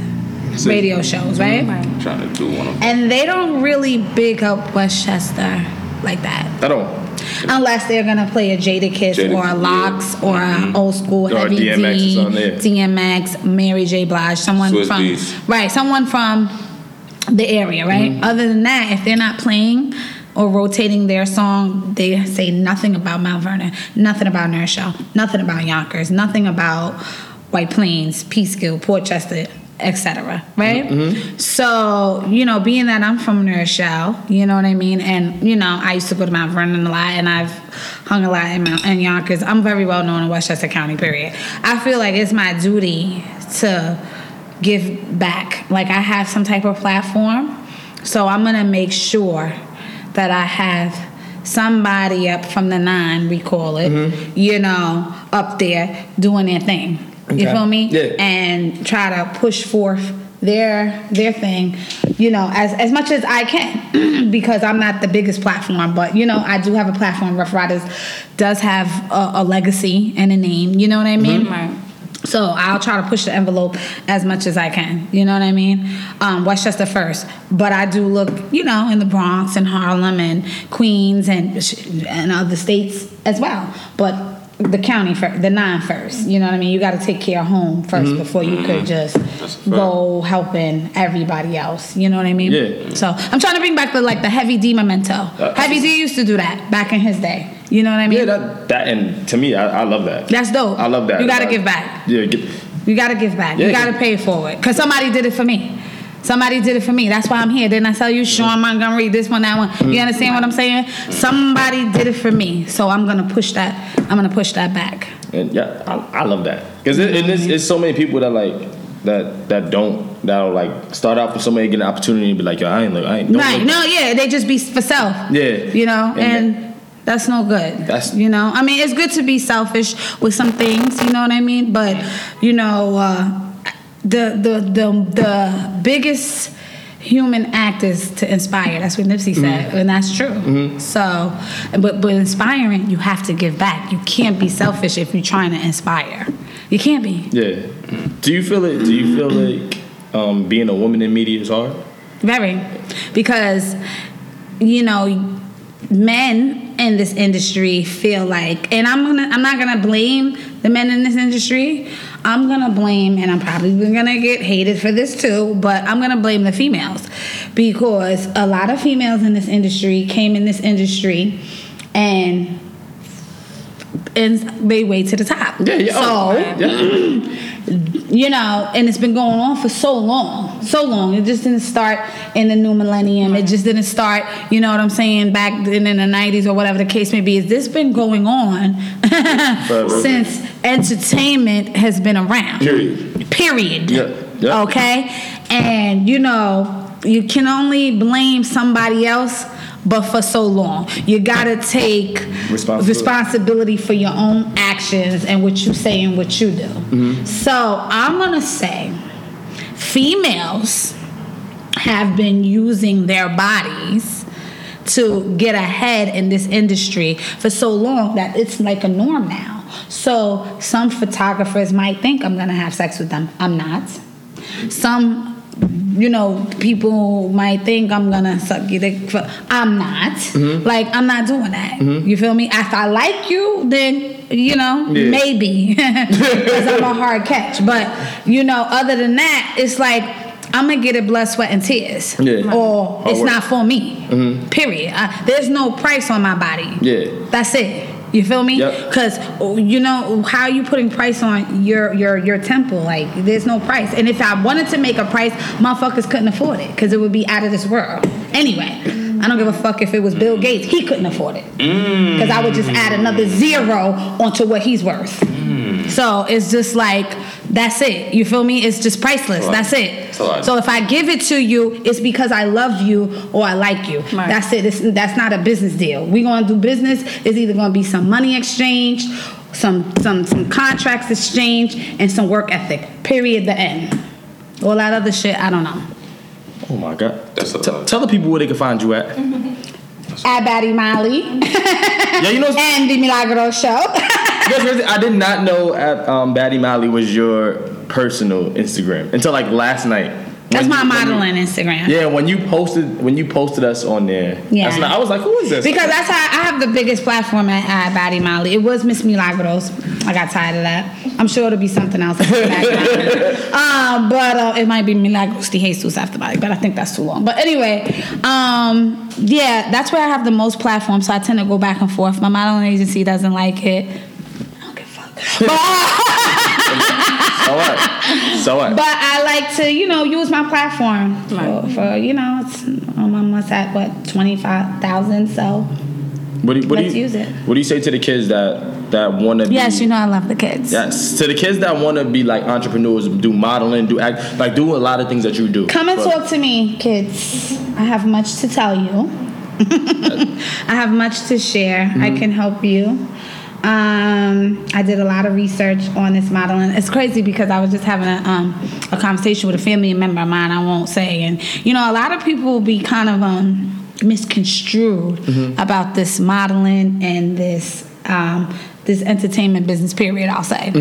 radio shows, right? Trying to do one of them. And they don't really big up Westchester like that. I don't. Unless they're gonna play a Jadakiss Jada- or a Lox or a old school Or Heavy DMX D, is on there. DMX, Mary J. Blige, someone Swizz from right, someone from the area, right? Mm-hmm. Other than that, if they're not playing or rotating their song, they say nothing about Mount Vernon, nothing about New Rochelle, nothing about Yonkers, nothing about White Plains, Peekskill, Port Chester, etc. Right? Mm-hmm. So you know, being that I'm from New Rochelle, you know what I mean, and you know, I used to go to Mount Vernon a lot, and I've hung a lot in Mount in Yonkers. I'm very well known in Westchester County. Period. I feel like it's my duty to give back. Like I have some type of platform, so I'm gonna make sure that I have somebody up from the nine, we call it, you know, up there doing their thing. You feel me? Yeah. And try to push forth their their thing, you know, as as much as I can, <clears throat> because I'm not the biggest platform, but you know, I do have a platform. Ruff Ryders does have a, a legacy and a name. You know what I mean? Right. So I'll try to push the envelope as much as I can. You know what I mean? Um, Westchester first, but I do look, you know, in the Bronx and Harlem and Queens and and other states as well. But the county first, the nine first. You know what I mean? You got to take care of home 1st mm-hmm. before you could mm-hmm. just That's a fact. go helping everybody else. You know what I mean? Yeah. So I'm trying to bring back the like the Heavy D memento. Uh, uh, heavy D used to do that back in his day. You know what I mean? Yeah, that that and to me, I, I love that. That's dope. I love that. You gotta give back. Yeah, get, You gotta give back. Yeah, you gotta cause- pay it forward. Cause somebody did it for me. Somebody did it for me. That's why I'm here. Didn't I tell you Sean Montgomery, this one, that one? You understand what I'm saying? Somebody did it for me. So I'm gonna push that. I'm gonna push that back. and yeah, I, I love that because it, it is, it's so many people that like that that don't that'll like start out for somebody get an opportunity and be like, yo, I ain't look, I ain't. don't Right. look- No, yeah, they just be for self. Yeah. You know, And and, that's no good. That's- you know, I mean, it's good to be selfish with some things, you know what I mean? But you know, uh, the the the the biggest human act is to inspire. That's what Nipsey said, and that's true. So, but but inspiring, you have to give back. You can't be selfish if you're trying to inspire. You can't be. Yeah. Do you feel it? Do you feel like um, being a woman in media is hard? Very. Because, you know, men in this industry feel like and I'm gonna I'm not gonna blame the men in this industry. I'm gonna blame and I'm probably gonna get hated for this too, but I'm gonna blame the females. Because a lot of females in this industry came in this industry and and they way to the top. Yeah, yeah. Oh, so oh, yeah. <clears throat> <laughs> you know, and it's been going on for so long, so long. It just didn't start in the new millennium. It just didn't start, you know what I'm saying, back in, in the 90s or whatever the case may be. Is this been going on <laughs> since entertainment has been around? Period. Period. Yeah, yeah. Okay? And, you know, you can only blame somebody else. But for so long, you gotta take Responsibility. responsibility for your own actions and what you say and what you do. Mm-hmm. So I'm gonna say females have been using their bodies to get ahead in this industry for so long that it's like a norm now. So some photographers might think I'm gonna have sex with them. I'm not. Some you know, people might think I'm gonna suck your dick. For, I'm not. Mm-hmm. Like I'm not doing that. You feel me? If I like you, then you know Yeah. maybe <laughs> because I'm a hard catch. But you know, other than that, it's like I'm gonna get it blood, sweat, and tears. Yeah. Or Hard it's work. not for me. Period. I, there's no price on my body. Yeah. That's it. You feel me? Cause oh, you know how you putting price on your your your temple? Like there's no price. And if I wanted to make a price, motherfuckers couldn't afford it because it would be out of this world. Anyway, I don't give a fuck if it was Bill Gates. He couldn't afford it mm. because I would just add another zero onto what he's worth. Mm. So it's just like that's it. You feel me? It's just priceless. Right. That's it. So if I give it to you, it's because I love you or I like you. Right. That's it. It's, that's not a business deal. We gonna do business. It's either gonna be some money exchange, some some some contracts exchange, and some work ethic. Period. The end. All that other shit, I don't know. Oh my god. That's a T- lot. tell the people where they can find you at. at Batty Molly Yeah, you know, <laughs> and the Milagro Show. <laughs> I did not know at um, Batty Molly was your personal Instagram until like last night. That's my you- when you- modeling Instagram. Yeah, when you posted when you posted us on there, Yeah. I was like, who is this? Because that's how I have the biggest platform at, at Batty Molly. It was Miss Milagros. I got tired of that. I'm sure it'll be something else. <laughs> um, but uh, it might be Milagros de Jesus after Body, but I think that's too long. But anyway, um, yeah, that's where I have the most platform. So I tend to go back and forth. My modeling agency doesn't like it. I don't give a fuck. But, so what? So what? but I like to, you know, use my platform for, for you know, it's, I'm almost at what twenty five thousand. So what do you, what let's you, use it. What do you say to the kids that that want to? Be Yes, be, you know, I love the kids. Yes, to the kids that want to be like entrepreneurs, do modeling, do act, like do a lot of things that you do. Come and But- talk to me, kids. I have much to tell you. <laughs> I have much to share. I mm-hmm. can help you. Um, I did a lot of research on this modeling. It's crazy because I was just having a um, a conversation with a family member of mine. I won't say, and you know, a lot of people will be kind of um, misconstrued about this modeling and this um, this entertainment business. Period. I'll say.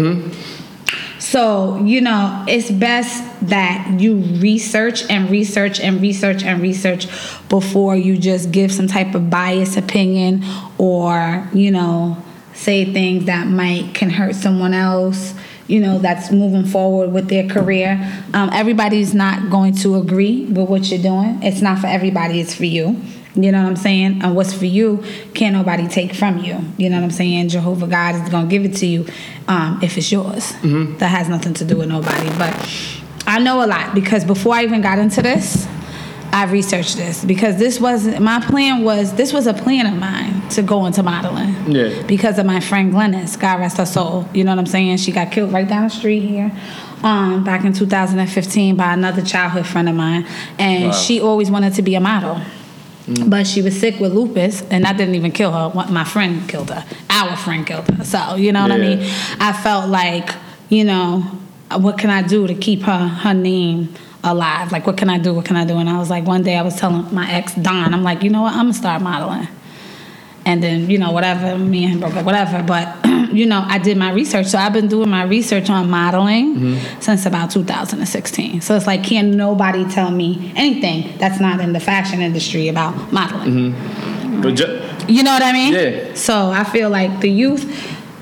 So, you know, it's best that you research and research and research and research before you just give some type of biased opinion or, you know, say things that might can hurt someone else, you know, that's moving forward with their career. Um, everybody's not going to agree with what you're doing. It's not for everybody, it's for you. You know what I'm saying? And what's for you can't nobody take from you. You know what I'm saying? Jehovah God is gonna give it to you um, if it's yours. That has nothing to do with nobody. But I know a lot because before I even got into this, I researched this because this wasn't my plan was this was a plan of mine to go into modeling. Yeah. Because of my friend Glennis, God rest her soul. You know what I'm saying? She got killed right down the street here. Um, back in 2015 by another childhood friend of mine, and Wow. she always wanted to be a model. But she was sick with lupus, and that didn't even kill her. My friend killed her. Our friend killed her. So you know what I mean. I felt like, you know, what can I do to keep her her name alive? Like, what can I do? What can I do? And I was like, one day I was telling my ex Don, I'm like, you know what? I'm gonna start modeling. And then you know whatever, me and him broke up, whatever. But <clears throat> you know, I did my research. So I've been doing my research on modeling mm-hmm. since about 2016. So it's like, can nobody tell me anything that's not in the fashion industry about modeling? Mm-hmm. Ju- You know what I mean? Yeah. So I feel like the youth,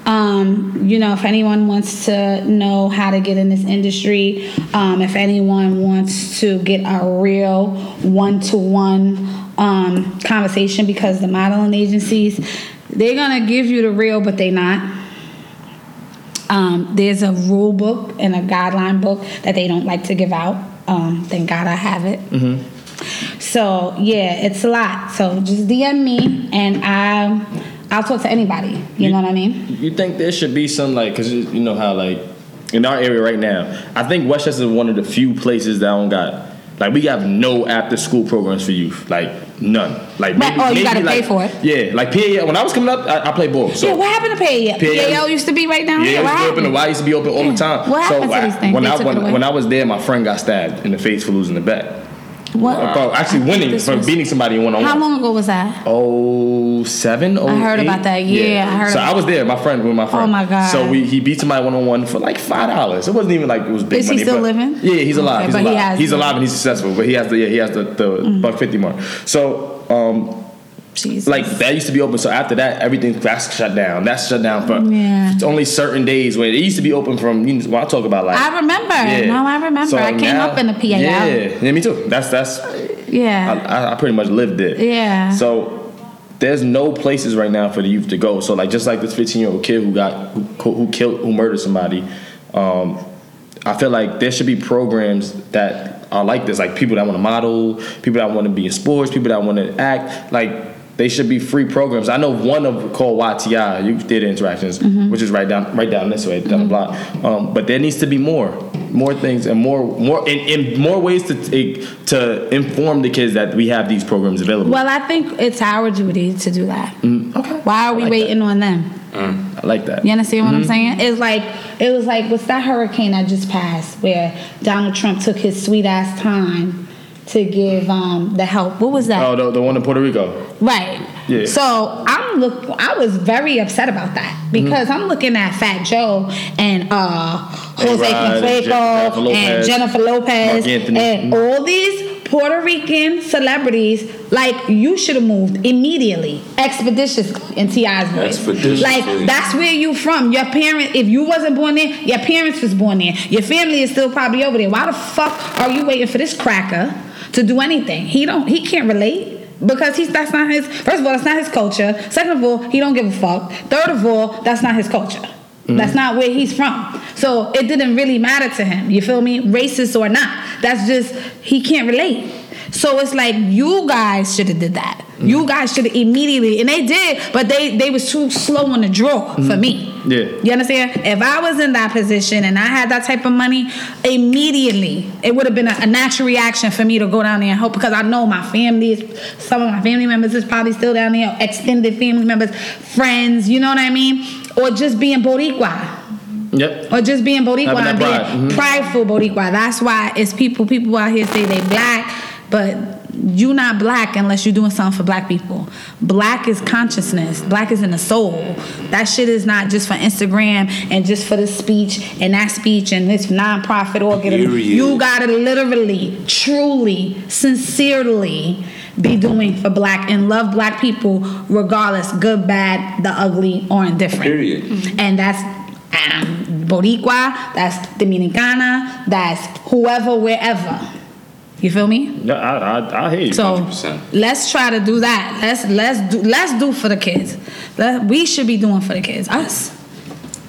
um, you know, if anyone wants to know how to get in this industry, um, if anyone wants to get a real one to one um, conversation, because the modeling agencies, they're gonna give you the real, but they're not. Um, there's a rule book and a guideline book that they don't like to give out. Um, thank God I have it. So yeah, it's a lot. So just DM me and I, I'll talk to anybody. You know what I mean? You think there should be some like, cause you know how like in our area right now, I think Westchester is one of the few places that don't got like we have no after school programs for youth, like none. Like Right, oh, you gotta pay for it. Yeah, like PAL. When I was coming up, I, I played ball. So yeah, what happened to PAL? PAL PAL used to be right down Yeah, here. it What to be open. The? Y used to be open all the time. What so happened to I- these things? when They I it when, when I was there, my friend got stabbed in the face for losing the bet. What? Uh, actually winning think this for was- beating somebody one on one. How long ago was that? Oh seven, oh I heard eight? about that. Yeah, I heard So about I was there, my friend with my friend. Oh, my God. So we he beat somebody one on one for like five dollars. It wasn't even like it was big Is he still living? Yeah, he's alive. Okay, he's but he alive. has- he's alive and he's successful. But he has the yeah he has the, the Mm-hmm. buck fifty mark. So um Jesus. like that used to be open. So after that, everything that's shut down. That's shut down for Yeah. it's only certain days when it used to be open from. You know, well, I talk about like I remember. No, I remember. So I came now- up in the PAL. Yeah, yeah, me too. That's that's Yeah. I, I pretty much lived it. Yeah. So there's no places right now for the youth to go. So like just like this 15 year old kid who got who, who killed who murdered somebody, um, I feel like there should be programs that are like this, like people that want to model, people that want to be in sports, people that want to act, like. They should be free programs. I know one of called YTI, Youth Theater Interactions, Mm-hmm. which is right down right down this way, down the block. Um, but there needs to be more, more things, and more, more, in, in more ways to take, to inform the kids that we have these programs available. Well, I think it's our duty to do that. Mm, okay. Why are we like waiting on them? That. I like that. You understand what Mm-hmm. I'm saying? It's like it was like what's that hurricane that just passed where Donald Trump took his sweet ass time to give um, the help. What was that? Oh, the, the one in Puerto Rico. Right. Yeah. So I'm look. I was very upset about that because I'm looking at Fat Joe and uh, Jose A-Rod, Jennifer Canseco Lopez, and Jennifer Lopez and all these Puerto Rican celebrities. Like you should have moved immediately, expeditiously in T.I.'s voice. Expeditiously. Like that's where you from. Your parents, If you wasn't born there, your parents was born there. Your family is still probably over there. Why the fuck are you waiting for this cracker to do anything? He don't. He can't relate. Because he's that's not his first of all, that's not his culture. Second of all, he don't give a fuck. Third of all, that's not his culture. Mm. That's not where he's from. So it didn't really matter to him. You feel me? Racist or not. That's just he can't relate. So it's like you guys should have did that. You guys should have immediately and they did, but they they was too slow on the draw for me. Yeah. You understand? If I was in that position and I had that type of money, immediately it would have been a, a natural reaction for me to go down there and help because I know my family is some of my family members is probably still down there, extended family members, friends, you know what I mean? Or just being Boricua. Yep. Or just being Boricua and being mhm. prideful Boricua. That's why it's people people out here say they black, but you're not black unless you're doing something for black people. Black is consciousness. Black is in the soul. That shit is not just for Instagram and just for the speech and that speech and this nonprofit organization. You gotta literally, truly, sincerely be doing for black and love black people regardless, good, bad, the ugly, or indifferent. Period. And that's um, Boricua, that's Dominicana, that's whoever, wherever. You feel me? No, I, I, I hear you. So 100%. let's try to do that. Let's let's do let's do for the kids. Let, we should be doing for the kids. Us.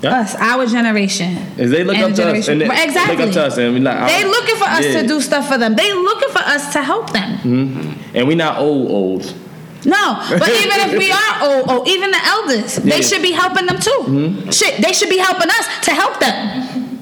Yeah. Us, our generation. Is they look And up to us and they, exactly. they look up to us and we like They looking for us yeah. to do stuff for them. They looking for us to help them. and we not old old. No, but even if we <laughs> are old, oh, even the elders, Yeah. Mm-hmm. they should be helping them too. Shit, they should be helping us to help them.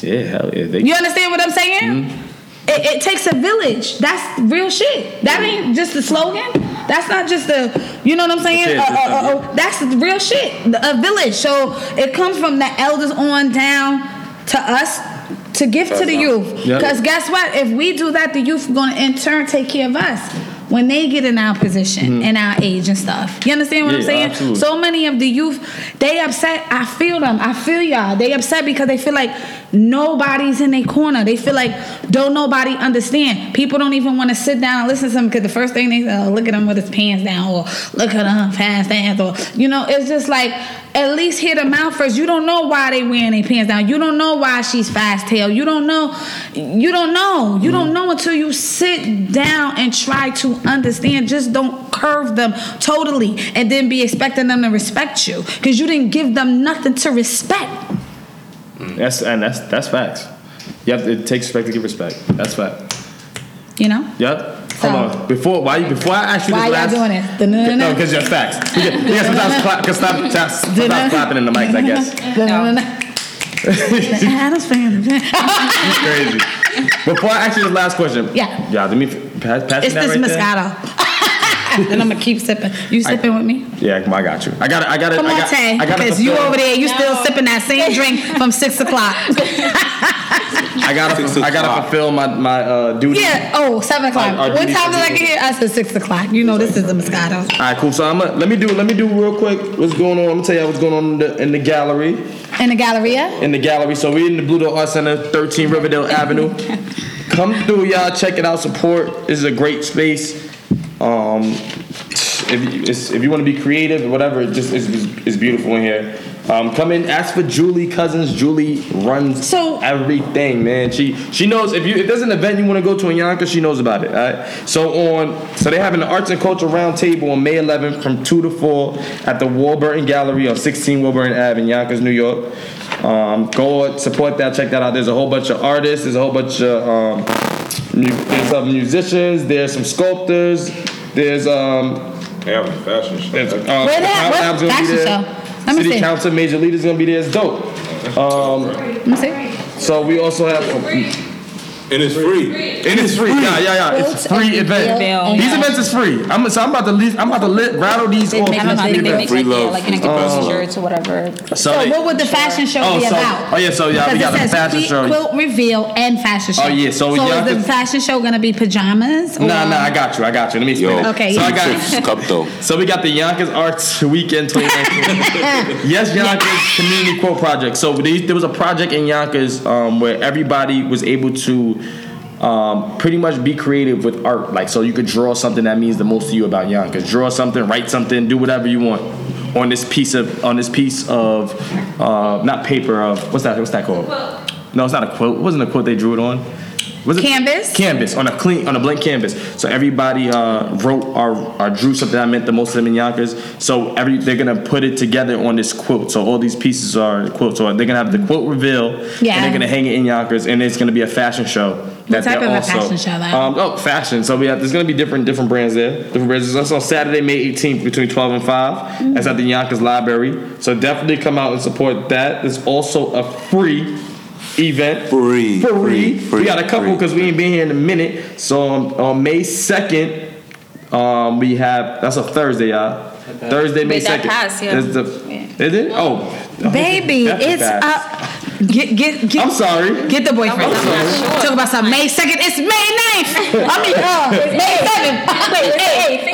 Yeah, hell yeah. They, You understand what I'm saying? Mm-hmm. It, it takes a village. That's real shit. That ain't just a slogan. That's not just a, you know what I'm saying? Uh, uh, uh, uh, that's real shit. A village. So it comes from the elders on down to us to give to the youth. Because guess what? If we do that, the youth are going to in turn take care of us when they get in our position and our age and stuff. You understand what I'm Mm-hmm. Yeah, saying? absolutely. So many of the youth, they upset. I feel them. I feel y'all. They upset because they feel like nobody's in their corner. They feel like don't nobody understand. People don't even want to sit down and listen to them because the first thing they say, oh, look at him with his pants down, or look at him fast dance, or you know, it's just like at least hear them out first. You don't know why they wearing their pants down. You don't know why she's fast tail. You don't know. You don't know. You don't know until you sit down and try to understand. Just don't curve them totally and then be expecting them to respect you because you didn't give them nothing to respect. Mm, that's and that's that's facts. You have to, it takes respect to give respect. That's fact. You know. Yep. Hold on. Before why you before I ask you Why this y'all last doing it? No, because you're facts. Get, sometimes <laughs> clap, cause stop, stop, stop clapping in the mics, I guess. The Addams family. Crazy. Before I ask you this last question. Yeah. Yeah, let me pass, pass It's me that this right there. Moscato. and I'm gonna keep sipping. You sipping with me? Yeah, I got you. I got it. I got it. Come I on, Tay. I got Because you over there, you still sipping that same <laughs> drink from six o'clock. <laughs> I gotta, Six I gotta o'clock. fulfill my my uh, duty. yeah. Oh, seven o'clock. Our- our what time did I get here? I said six o'clock. You know this is the Moscato. All right, cool. So I'm gonna, let me do let me do real quick what's going on. I'm gonna tell you what's going on in the, in the gallery. In the Galleria. In the gallery. So we're in the Blue Door Art Center, 13 Riverdale Avenue. <laughs> Come through, y'all. Check it out. Support. This is a great space. Um, if you, if you want to be creative or whatever, it just is it's beautiful in here. Um, come in, ask for Julie Cousins. Julie runs So- everything, man. She she knows if you if there's an event you want to go to in Yonkers, she knows about it. All right. So on so they having the Arts and Culture Roundtable on May 11th from two to four at the Warburton Gallery on 16 Warburton Ave in Yonkers, New York. Um, go support that. Check that out. There's a whole bunch of artists. There's a whole bunch of um, mu- there's some musicians. There's some sculptors. There's um, They have a fashion show. there's, uh, Where that? Crowd Where? Lab's gonna be Fashion show. Let me City see. Council, major leaders gonna be there. It's dope. Um, Let me see. so we also have. And it's free. And It is free. Yeah, yeah, yeah. It's Quotes free and event. reveal. These events is free. I'm so I'm about to leave, I'm about to lit, rattle these They off. make, I don't know, I they think they make make free like, yeah, love like you know, is get the best those one. shirts whatever. So So they- what would the fashion show Oh, be so- about? oh, yeah, so, yeah, we Because got it the says fashion quilt- show. Quilt reveal and fashion show. Oh, yeah, so so y'all is the could- fashion show gonna be pajamas? or- Nah, nah, I got you. I got you. Let me explain. Yo, it. Okay, So I got. Chips cup though. <laughs> So we got the Yonkers Arts Weekend 2019. <laughs> yes, Yonkers Community Quote Project. So these, there was a project in Yonkers um, where everybody was able to um, pretty much be creative with art. Like, so you could draw something that means the most to you about Yonkers. Draw something, write something, do whatever you want on this piece of on this piece of uh, not paper of what's that what's that called? No, it's not a quote. It wasn't a quote they drew it on. Was it Canvas? Canvas on a clean on a blank canvas. So everybody uh, wrote or, or drew something that meant the most to them in Yonkers. So every they're gonna put it together on this quilt. So all these pieces are the quilts. So they're gonna have the quilt reveal. Yeah. And they're gonna hang it in Yonkers, and it's gonna be a fashion show. What type of a fashion show? Um, oh, fashion. So we have there's gonna be different different brands there. Different brands. That's on Saturday, May 18th, between 12 and 5. Mm-hmm. That's at the Yonkers Library. So definitely come out and support that. There's also a free event. Free, Free. free, free, we got a couple because we ain't been here in a minute. So on, on May 2nd, um, we have that's a Thursday, y'all. Thursday, May Wait, that 2nd. passed, yeah. Is, the, is it? Oh. Baby, it's passed. up. Get get get. I'm sorry. Get the boyfriend. I'm sorry. Talk about something. May second. It's May 9th. I mean, uh, May seventh. Wait, May 8th.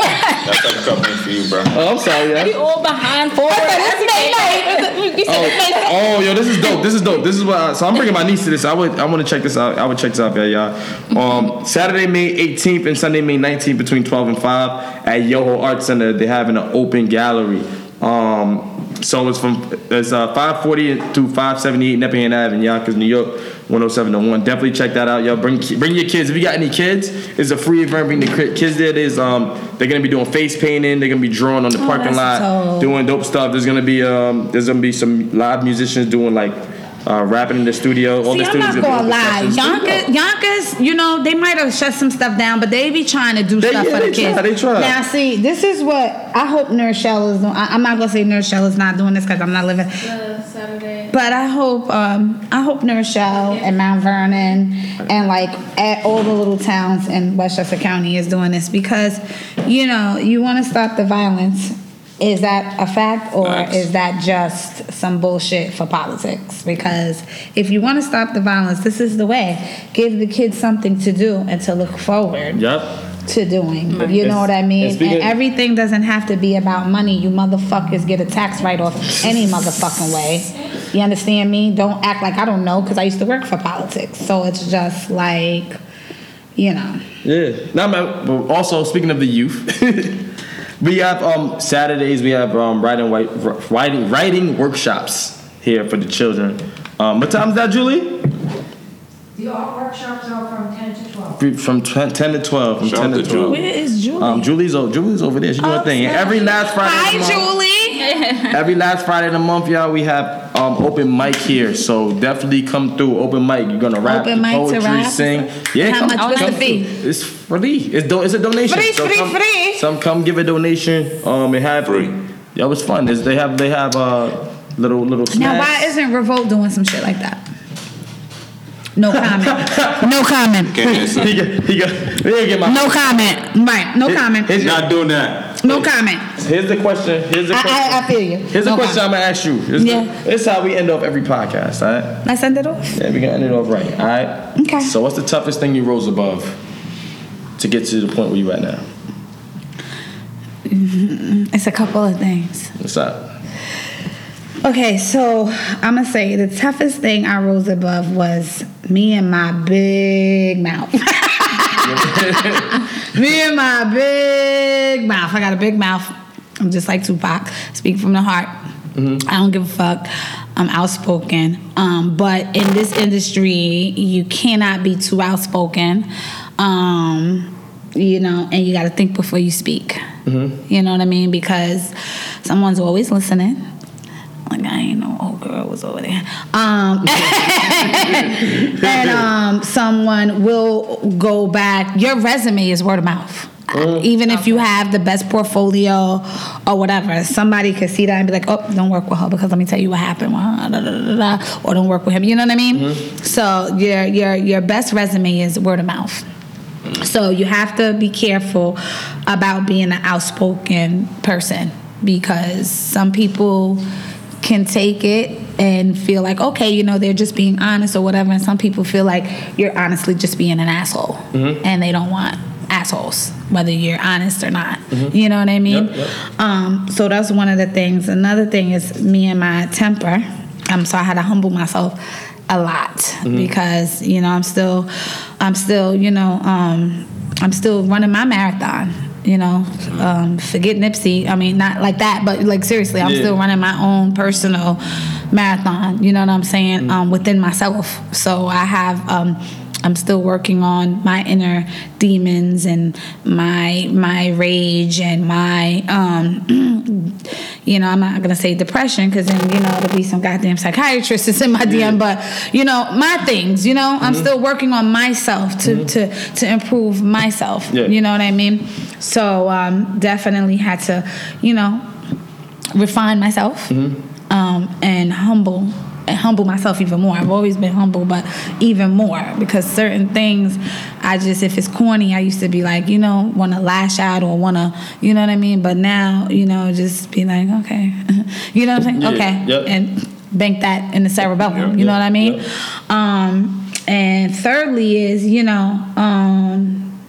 That's like a couple for you, bro. Oh, I'm sorry, Yeah. We yeah. all behind forward. It's May 9th. You said it's May 2nd. Oh, yo, this is dope. This is dope. This is what. I, so I'm bringing my niece to this. I would. I want to check this out. I would check this out, yeah, y'all. Um, Saturday, May 18th and Sunday, May 19th, between 12 and 5 at Yoho Art Center. They're having an open gallery. Um, so it's from it's uh, 540 to 578 Nepperhan Ave in Yonkers, New York, 10701. Definitely check that out, y'all. Bring bring your kids. If you got any kids, it's a free event. Bring the kids there. There's um they're gonna be doing face painting. They're gonna be drawing on the Oh, parking lot, dope. doing dope stuff. There's gonna be um there's gonna be some live musicians doing like uh, rapping in the studio. All See, the I'm studios not gonna gonna be open lie. Yonkers, Yonkers, you know, they might have shut some stuff down, but they be trying to do They- stuff yeah, for the they kids. try, they try. Now, see, this is what I hope New Rochelle is doing. I, I'm not gonna say New Rochelle is not doing this because I'm not living. Saturday. But I hope, um, I hope New Rochelle and Mount Vernon and like at all the little towns in Westchester County is doing this because, you know, you want to stop the violence. Is that a fact or Facts. is that just some bullshit for politics? Because if you want to stop the violence, this is the way. Give the kids something to do and to look forward Yep. to doing. You know It's- what I mean? And everything doesn't have to be about money. You motherfuckers get a tax write off any motherfucking way. You understand me? Don't act like I don't know because I used to work for politics. So it's just like, you know. Yeah. Now, man, also speaking of the youth, <laughs> we have um Saturdays. We have um writing writing writing workshops here for the children. Um, what time's that, Julie? The art workshops are from 10 to 12. From 10 to 12. From Shout 10 out to to 12. Where is Julie? Um, Julie's over, Julie's over there. She's doing her thing. And every last Friday. Hi, of Julie. <laughs> Every last Friday of the month, y'all, we have um, open mic here. So definitely come through. Open mic. You're gonna rap, Open do mic to poetry, rap? sing. Yeah, How come, much come was the through. fee? It's free. It's do, it's a donation. Free, free, come, free. Some come give a donation. Um, and have Free. Yeah, it was fun. It's, they have they have uh little little snacks. Now, why isn't Revolt doing some shit like that? No <laughs> comment. no comment. Can't answer. he got he got he didn't get my No comment. Right. No comment. Here's, Not doing that. No comment. here's the question. Here's the question. I, I, feel you. Here's no the question I'm comment. gonna ask you. Here's Yeah. the, this is how we end off every podcast, all right? Let's end it off. Yeah, we gonna end it off right, all right? Okay. So what's the toughest thing you rose above to get to the point where you at now? Mm-hmm. It's a couple of things. What's up? Okay, so I'm gonna say the toughest thing I rose above was me and my big mouth. <laughs> <laughs> me and my big mouth. I got a big mouth. I'm just like Tupac. Speak from the heart. I don't give a fuck. I'm outspoken. Um, but in this industry, you cannot be too outspoken. Um, you know, and you got to think before you speak. You know what I mean? Because someone's always listening. Like I ain't know old girl was over there. Um, <laughs> and um, someone will go back. Your resume is word of mouth. Even if you have the best portfolio or whatever, somebody could see that and be like, "Oh, don't work with her because let me tell you what happened." with da, da, da, da, da," Or don't work with him. You know what I mean? So your your your best resume is word of mouth. So you have to be careful about being an outspoken person because some people can take it and feel like okay, you know, they're just being honest or whatever, and some people feel like you're honestly just being an asshole, and they don't want assholes whether you're honest or not. You know what I mean? Yep, yep. Um, so that's one of the things. Another thing is me and my temper. Um, so I had to humble myself a lot because you know I'm still, I'm still you know um, I'm still running my marathon. You know, um, forget Nipsey. I mean, not like that, but like seriously, I'm Yeah. still running my own personal marathon. You know what I'm saying? Um, within myself. So I have. I'm still working on my inner demons and my my rage and my um <clears throat> you know I'm not gonna say depression because then you know there'll be some goddamn psychiatrist that's in my DM but you know my things you know? I'm still working on myself to to to improve myself Yeah. you know what I mean? So um definitely had to you know refine myself um, and humble and humble myself even more. I've always been humble, but even more because certain things I just if it's corny, I used to be like, you know, want to lash out or want to, you know what I mean. But now, you know, just be like, okay, <laughs> you know what I'm saying? Yeah, Okay, yep. and bank that in the cerebellum. Yep, you know yep, what I mean? Um, and thirdly is you know um,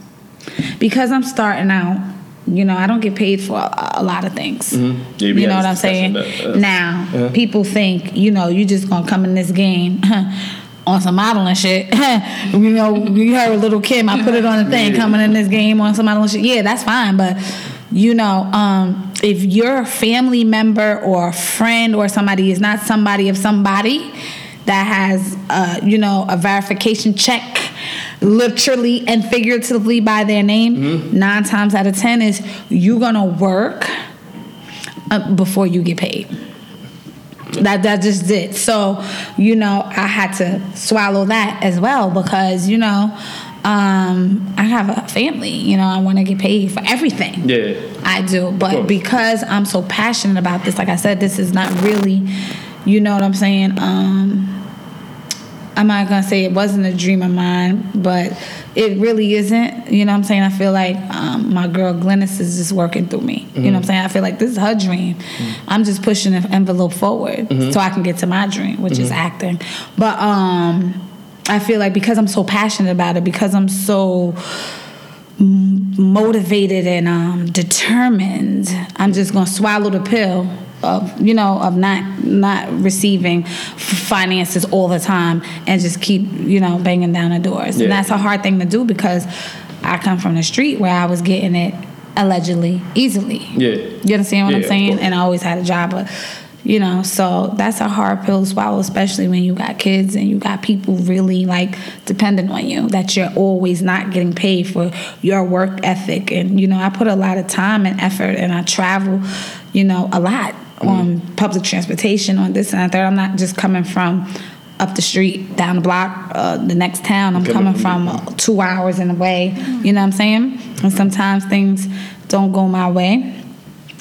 because I'm starting out. You know, I don't get paid for a, a lot of things. Mm-hmm. Yeah, you know what I'm saying? that, uh, now, Yeah. people think, you know, you're just gonna come in this game <laughs> on some modeling shit. <laughs> you know, you heard a Lil' Kim, I put it on the thing, coming in this game on some modeling shit. Yeah, that's fine, but you know, um, if your family member or a friend or somebody is not somebody of somebody that has, uh, you know, a verification check, literally and figuratively by their name, nine times out of ten is you're gonna work uh, before you get paid. That that just did. So, you know, I had to swallow that as well because you know, um, I have a family. You know, I want to get paid for everything. Yeah. I do, but because I'm so passionate about this, like I said, this is not really, you know what I'm saying. Um, I'm not gonna say it wasn't a dream of mine, but it really isn't. You know what I'm saying? I feel like um, my girl Glennis is just working through me. You know what I'm saying? I feel like this is her dream. I'm just pushing the envelope forward so I can get to my dream, which is acting. But um, I feel like because I'm so passionate about it, because I'm so motivated and um, determined, I'm just gonna swallow the pill of you know of not not receiving finances all the time and just keep you know banging down the doors. Yeah. And that's a hard thing to do because I come from the street where I was getting it allegedly easily. Yeah. You understand what Yeah, I'm saying? And I always had a job, but you know, so that's a hard pill to swallow, especially when you got kids and you got people really like dependent on you. That you're always not getting paid for your work ethic, and you know, I put a lot of time and effort, and I travel, you know, a lot on public transportation, on this and that. Third. I'm not just coming from up the street, down the block, uh, the next town. I'm Coming coming from- from uh, two hours in a way. You know what I'm saying? And sometimes things don't go my way.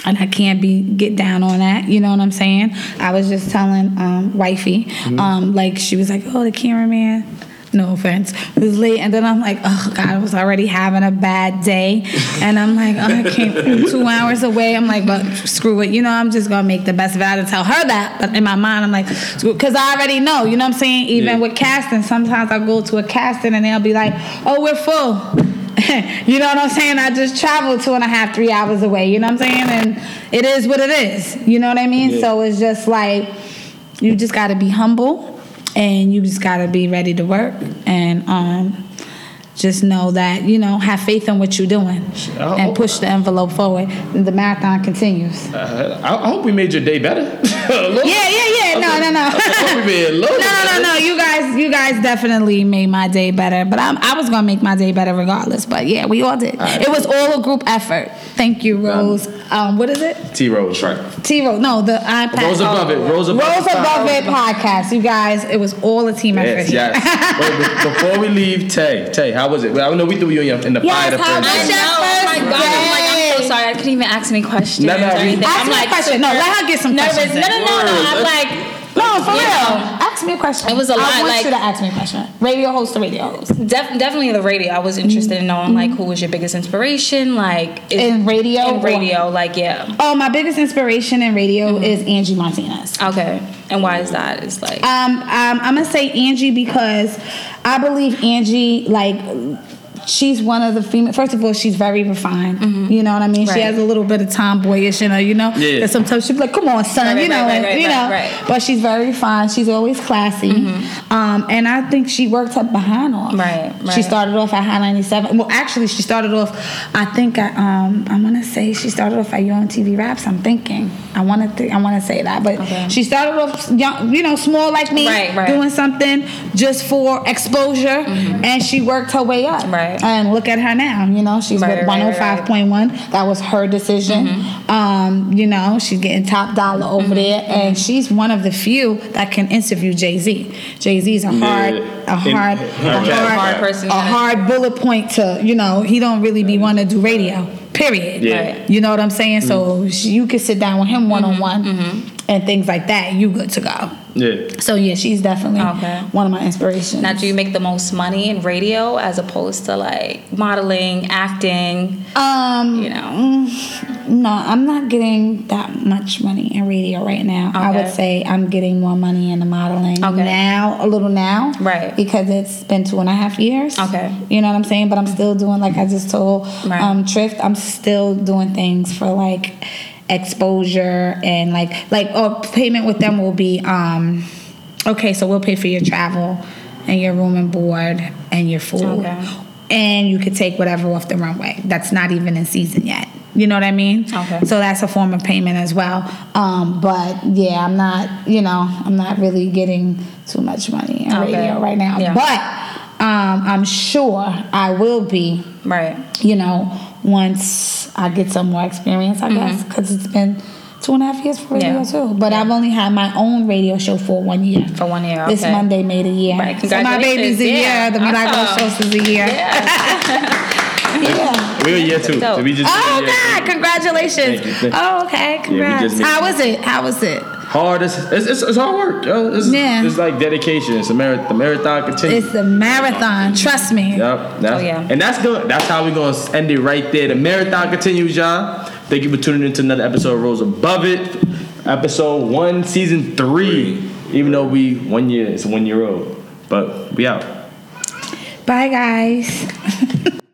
And I can't be get down on that. You know what I'm saying? I was just telling um, wifey, um, like she was like, "Oh, the cameraman." No offense, it was late, and then I'm like, "Oh God, I was already having a bad day," and I'm like, oh, "I came <laughs> two hours away." I'm like, "But screw it," you know. I'm just gonna make the best of it. I didn't tell her that, but in my mind, I'm like, "Because I already know." You know what I'm saying? Even Yeah. with casting, sometimes I go to a casting and they'll be like, "Oh, we're full." <laughs> you know what I'm saying? I just traveled two and a half, three hours away. You know what I'm saying? And it is what it is. You know what I mean? Yeah. So it's just like you just got to be humble, and you just got to be ready to work, and um, just know that you know have faith in what you're doing, and push the envelope forward. And the marathon continues. Uh, I, I hope we made your day better. <laughs> Yeah, yeah, yeah. No, no, no. I hope we made it a little <laughs> No, no, no. You guys, you guys definitely made my day better. But I'm, I was gonna make my day better regardless. But yeah, we all did. right. It was all a group effort. Thank you, Rose. Um, what is it? T Rose. Right. T Rose. No, the iPad. Rose above it. Rose above Rose it. above it podcast. You guys, it was all a team effort. Yes, yes. <laughs> Wait, before we leave, Tay, Tay, how was it? Well, I don't know we threw you in, the Yes, fire the how first was day. your know. Oh my god! I'm like, I'm so sorry. I couldn't even ask any questions No, no, or anything. Ask I'm a like question. No, let her get some nervous. questions No, no, in. no, no. I'm like. No, for You real. know. Ask me a question. It was a lot, want like- you to ask me a question. Radio host to radio host. Def- definitely the radio. I was interested in knowing like who was your biggest inspiration, like is- In radio In or- radio, like yeah. Oh, my biggest inspiration in radio is Angie Martinez. Okay, and why is that? It's like Um, um, I'm gonna say Angie because I believe Angie like she's one of the female. First of all, she's very refined. You know what I mean? She Mm-hmm. Has a little bit of tomboyish in her. You know. Yeah. That sometimes she'll be like, "Come on, son," Right, you know, right, and, right, you right, know. right. Mm-hmm. But she's very fine. She's always classy. Mm. Um, and I think she worked her behind off. Right, She started off at Hot 97. Well, actually, she started off. I think I, um, I want to say she started off at Yo! MTV Raps. I'm thinking. I want to. Th- I want to say that, but Okay. she started off young, you know, small like me, Right, right. doing something just for exposure, and she worked her way up. Mm-hmm. Right. And look at her now. You know, she's Right, with right, right, right. 105.1. That was her decision. Mm-hmm. Um, you know, she's getting top dollar over there, and she's one of the few that can interview Jay Z. Jay Z's a hard, a In- hard, a Okay. hard, Hard person, a hard bullet point to. You know, he don't really be want to do radio. Period. Yeah. Right. You know what I'm saying? So you could sit down with him one on one Mm-hmm. and things like that. You good to go. Yeah. So yeah, she's definitely Okay. one of my inspirations. now, do you make the most money in radio as opposed to like modeling, acting? um, You know, <laughs> no, I'm not getting that much money in radio right now. I would say I'm getting more money in the modeling Okay. now, a little now, Right. Because it's been two and a half years. Okay. you know what I'm saying. But I'm still doing like I just told Right. um, Trift. I'm still doing things for like exposure and like like oh payment with them will be um okay so we'll pay for your travel and your room and board and your food Okay. and you could take whatever off the runway that's not even in season yet you know what i mean Okay. so that's a form of payment as well um but yeah i'm not you know i'm not really getting too much money in Okay. radio right now Yeah. but um i'm sure i will be right? you know, once I get some more experience, I guess, because it's been two and a half years for radio Mm-hmm. Yeah. too. But I've only had my own radio show for one year. For one year, This. Monday made a year. Right, So my baby's a congratulations, yeah. year. The Monaco Awesome. shows is a year. Yeah. <laughs> We were year two. Dope. So we just Oh year. God! Congratulations. Thank you, thank you. Oh okay. Congrats. just How was it? How was it? Hard. It's, it's, it's, it's hard work. Yo. It's, Yeah. it's like dedication. It's a marathon. The marathon continues. It's a marathon. Trust me. Yep. That's, Oh, yeah. And that's good. That's how we're gonna end it right there. The marathon continues, y'all. Thank you for tuning into another episode of Rose Above It, episode one, season three. Even though we one year, it's one year old, but we out. Bye guys. <laughs>